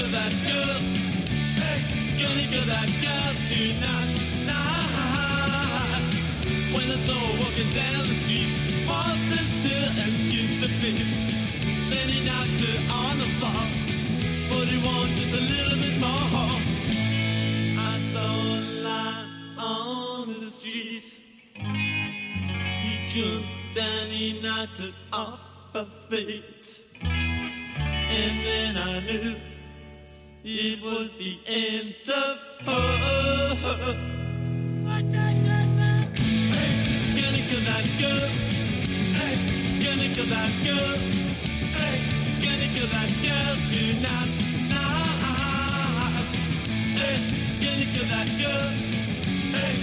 to that girl. Hey, to that girl tonight. Night. When I saw her walking down the street, and still and skipped a bit. Then he knocked her on the floor, but he wanted a little bit more. On the street. He jumped and he knocked it off her feet. And then I knew it was the end of her. To kill that girl. Hey, to kill that girl. Hey, skinny to kill that girl tonight. Night. Hey, Hey.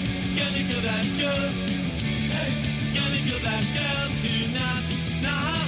Hey, skinny to that girl tonight. Night.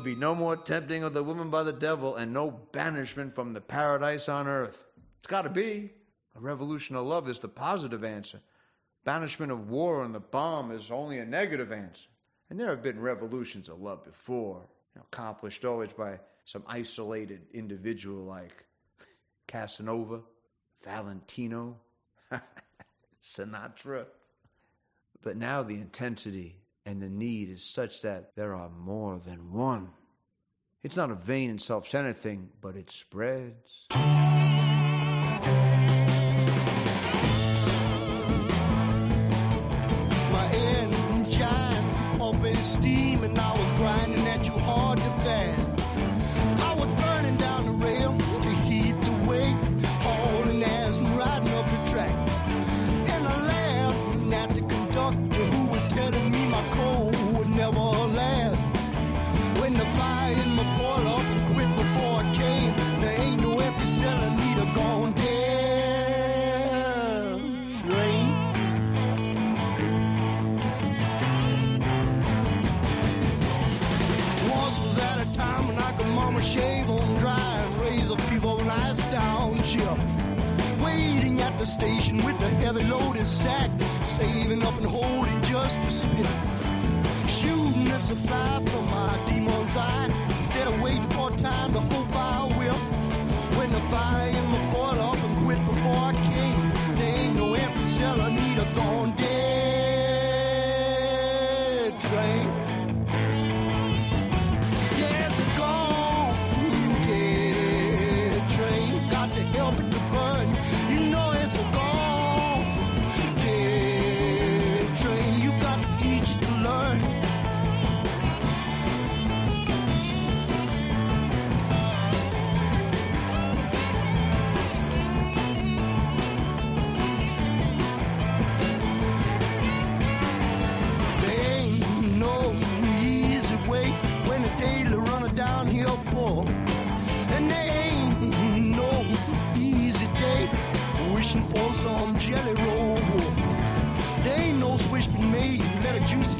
Be no more tempting of the woman by the devil and no banishment from the paradise on earth. It's got to be. A revolution of love is the positive answer. Banishment of war and the bomb is only a negative answer. And there have been revolutions of love before, accomplished always by some isolated individual like Casanova, Valentino, Sinatra. But now the intensity and the need is such that there are more than one. It's not a vain and self centered thing, but it spreads. My engine pumping steam sack, saving up and holding just a spit. Shooting a supply from my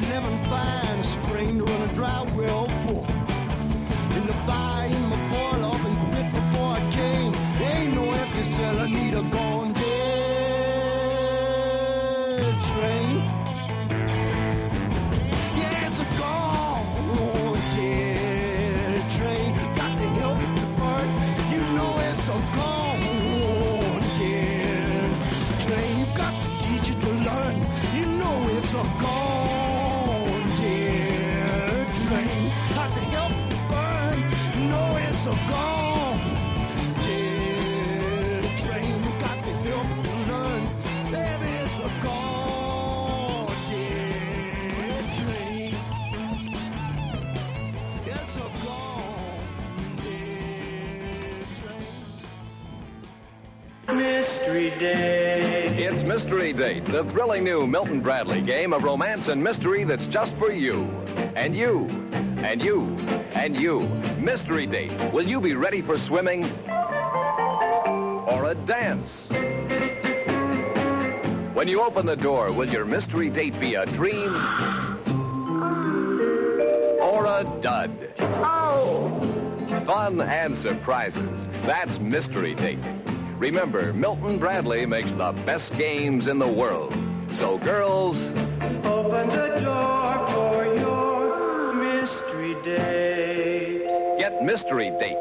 juicy find a spring Mystery Date, the thrilling new Milton Bradley game of romance and mystery that's just for you. And you. And you. And you. Mystery Date. Will you be ready for swimming? Or a dance? When you open the door, will your mystery date be a dream? Or a dud? Oh! Fun and surprises. That's Mystery Date. Remember, Milton Bradley makes the best games in the world. So, girls, Open the door for your mystery date. get Mystery Date.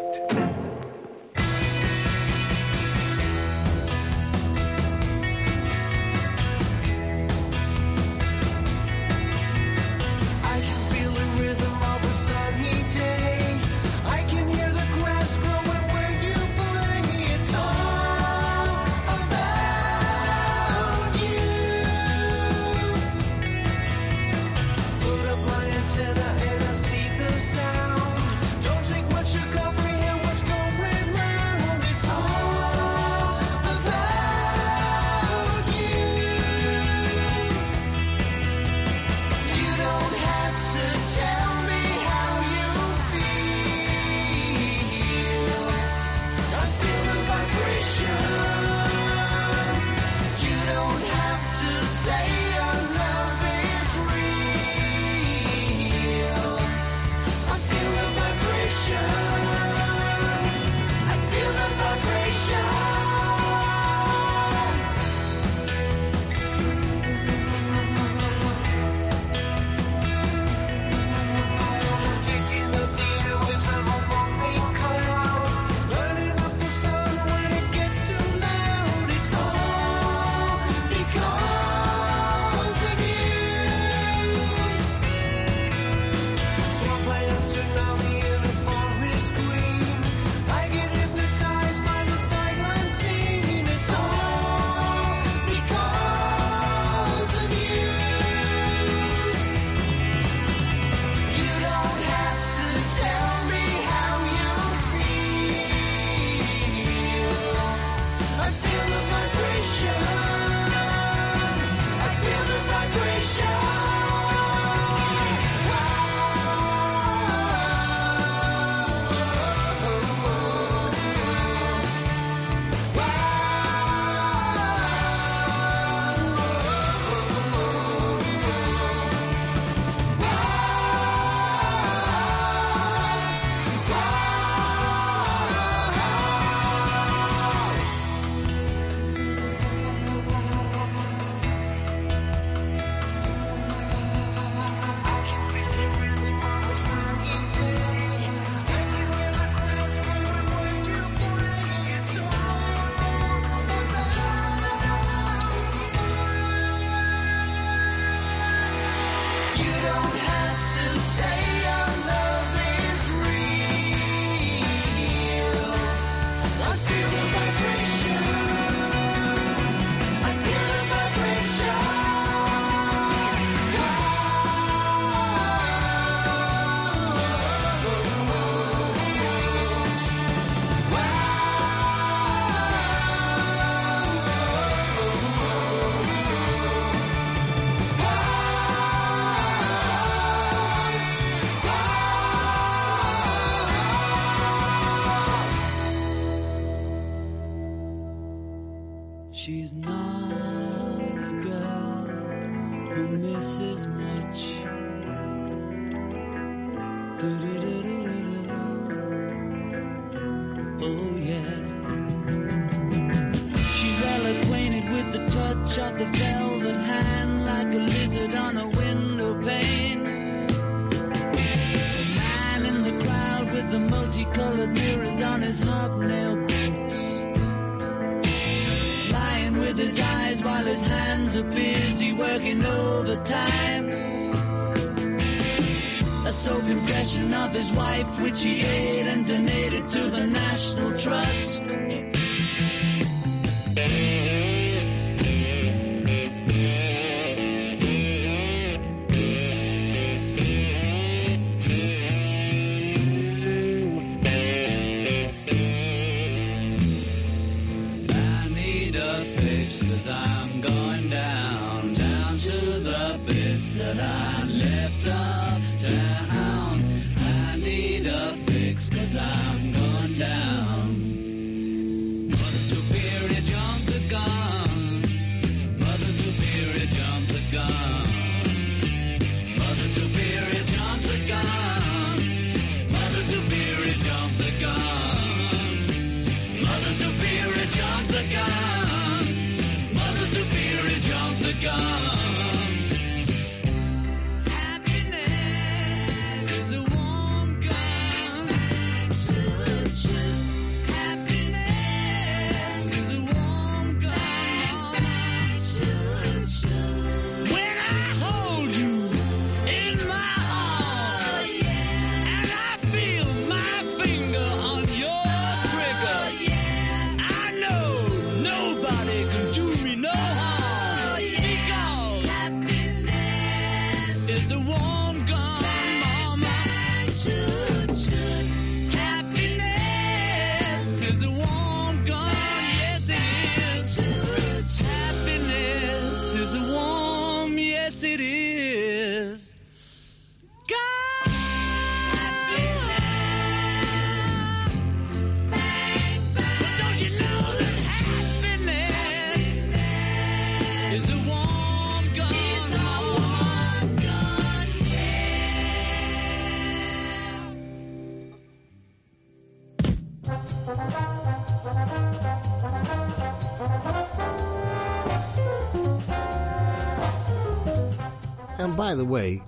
And by the way,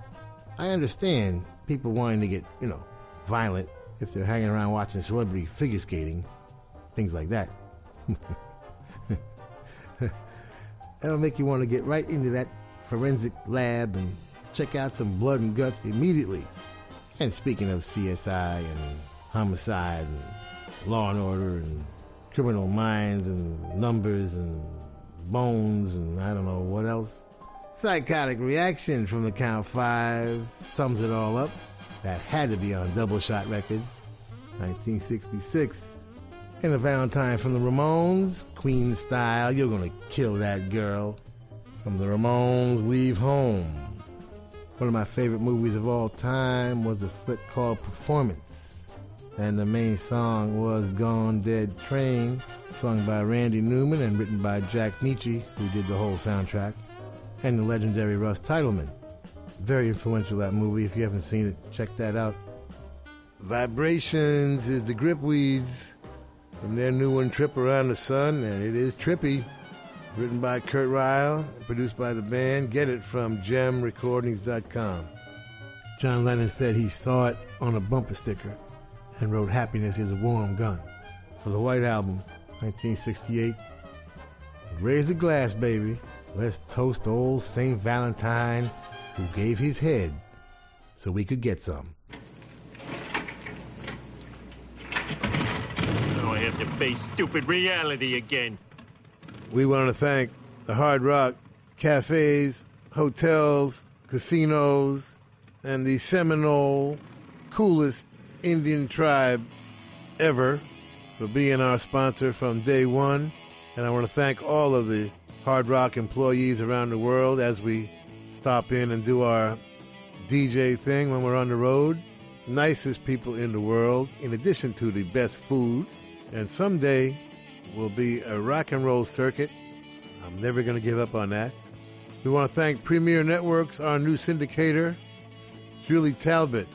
I understand people wanting to get, you know, violent if they're hanging around watching celebrity figure skating, things like that. That'll make you want to get right into that forensic lab and check out some blood and guts immediately. And speaking of CSI and homicide and law and order and criminal minds and numbers and bones and I don't know what else. Psychotic reaction from the count five sums it all up. That had to be on Double Shot Records, 1966. And a Valentine from the Ramones, Queen style. You're gonna kill that girl. From the Ramones, Leave Home. One of my favorite movies of all time was a flick called Performance. And the main song was Gone Dead Train, sung by Randy Newman and written by Jack Nitzsche, who did the whole soundtrack, and the legendary Russ Titelman. Very influential, that movie. If you haven't seen it, check that out. Vibrations is the Gripweeds from their new one, Trip Around the Sun, and it is trippy. Written by Kurt Reil, produced by the band. Get it from jemrecordings.com. John Lennon said he saw it on a bumper sticker and wrote Happiness is a Warm Gun for the White Album, 1968. Raise a glass, baby. Let's toast old St. Valentine who gave his head so we could get some. Now I have to face stupid reality again. We want to thank the Hard Rock cafes, hotels, casinos, and the Seminole coolest Indian tribe ever for being our sponsor from day one. And I want to thank all of the Hard Rock employees around the world as we stop in and do our DJ thing when we're on the road. Nicest people in the world, in addition to the best food. And someday will be a rock and roll circuit I'm never going to give up on that. We want to thank Premiere Networks, our new syndicator, Julie Talbot,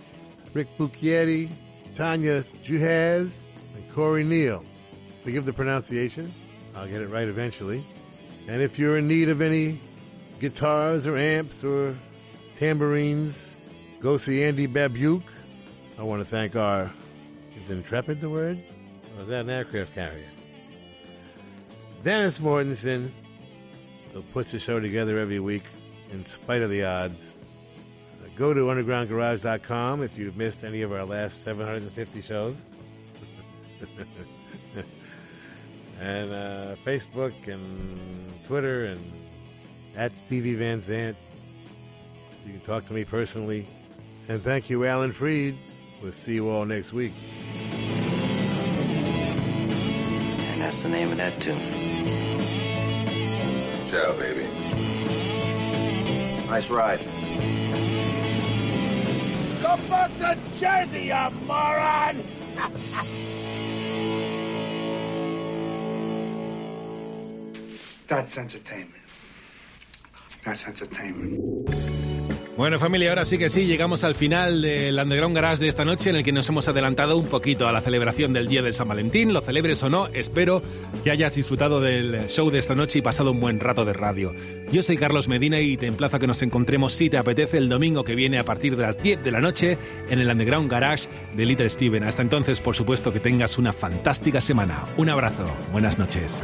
Rick Bucchietti, Tanya Juhaz, and Corey Neal. Forgive the pronunciation. I'll get it right eventually. And if you're in need of any guitars or amps or tambourines, go see Andy Babiuk. I want to thank our. Is Intrepid the word? Or is that an aircraft carrier? Dennis Mortensen, who puts the show together every week in spite of the odds. Go to undergroundgarage.com if you've missed any of our last 750 shows. and uh, Facebook and Twitter and at Stevie Van Zandt. You can talk to me personally. And thank you, Alan Freed. We'll see you all next week. And that's the name of that tune. Ciao, baby. Nice ride. Go back to Jersey, you moron! That's entertainment. That's entertainment. Bueno familia, ahora sí que sí, llegamos al final del Underground Garage de esta noche en el que nos hemos adelantado un poquito a la celebración del Día del San Valentín, lo celebres o no, espero que hayas disfrutado del show de esta noche y pasado un buen rato de radio. Yo soy Carlos Medina y te emplazo a que nos encontremos si te apetece el domingo que viene a partir de las 10 de la noche en el Underground Garage de Little Steven. Hasta entonces, por supuesto, que tengas una fantástica semana. Un abrazo, buenas noches.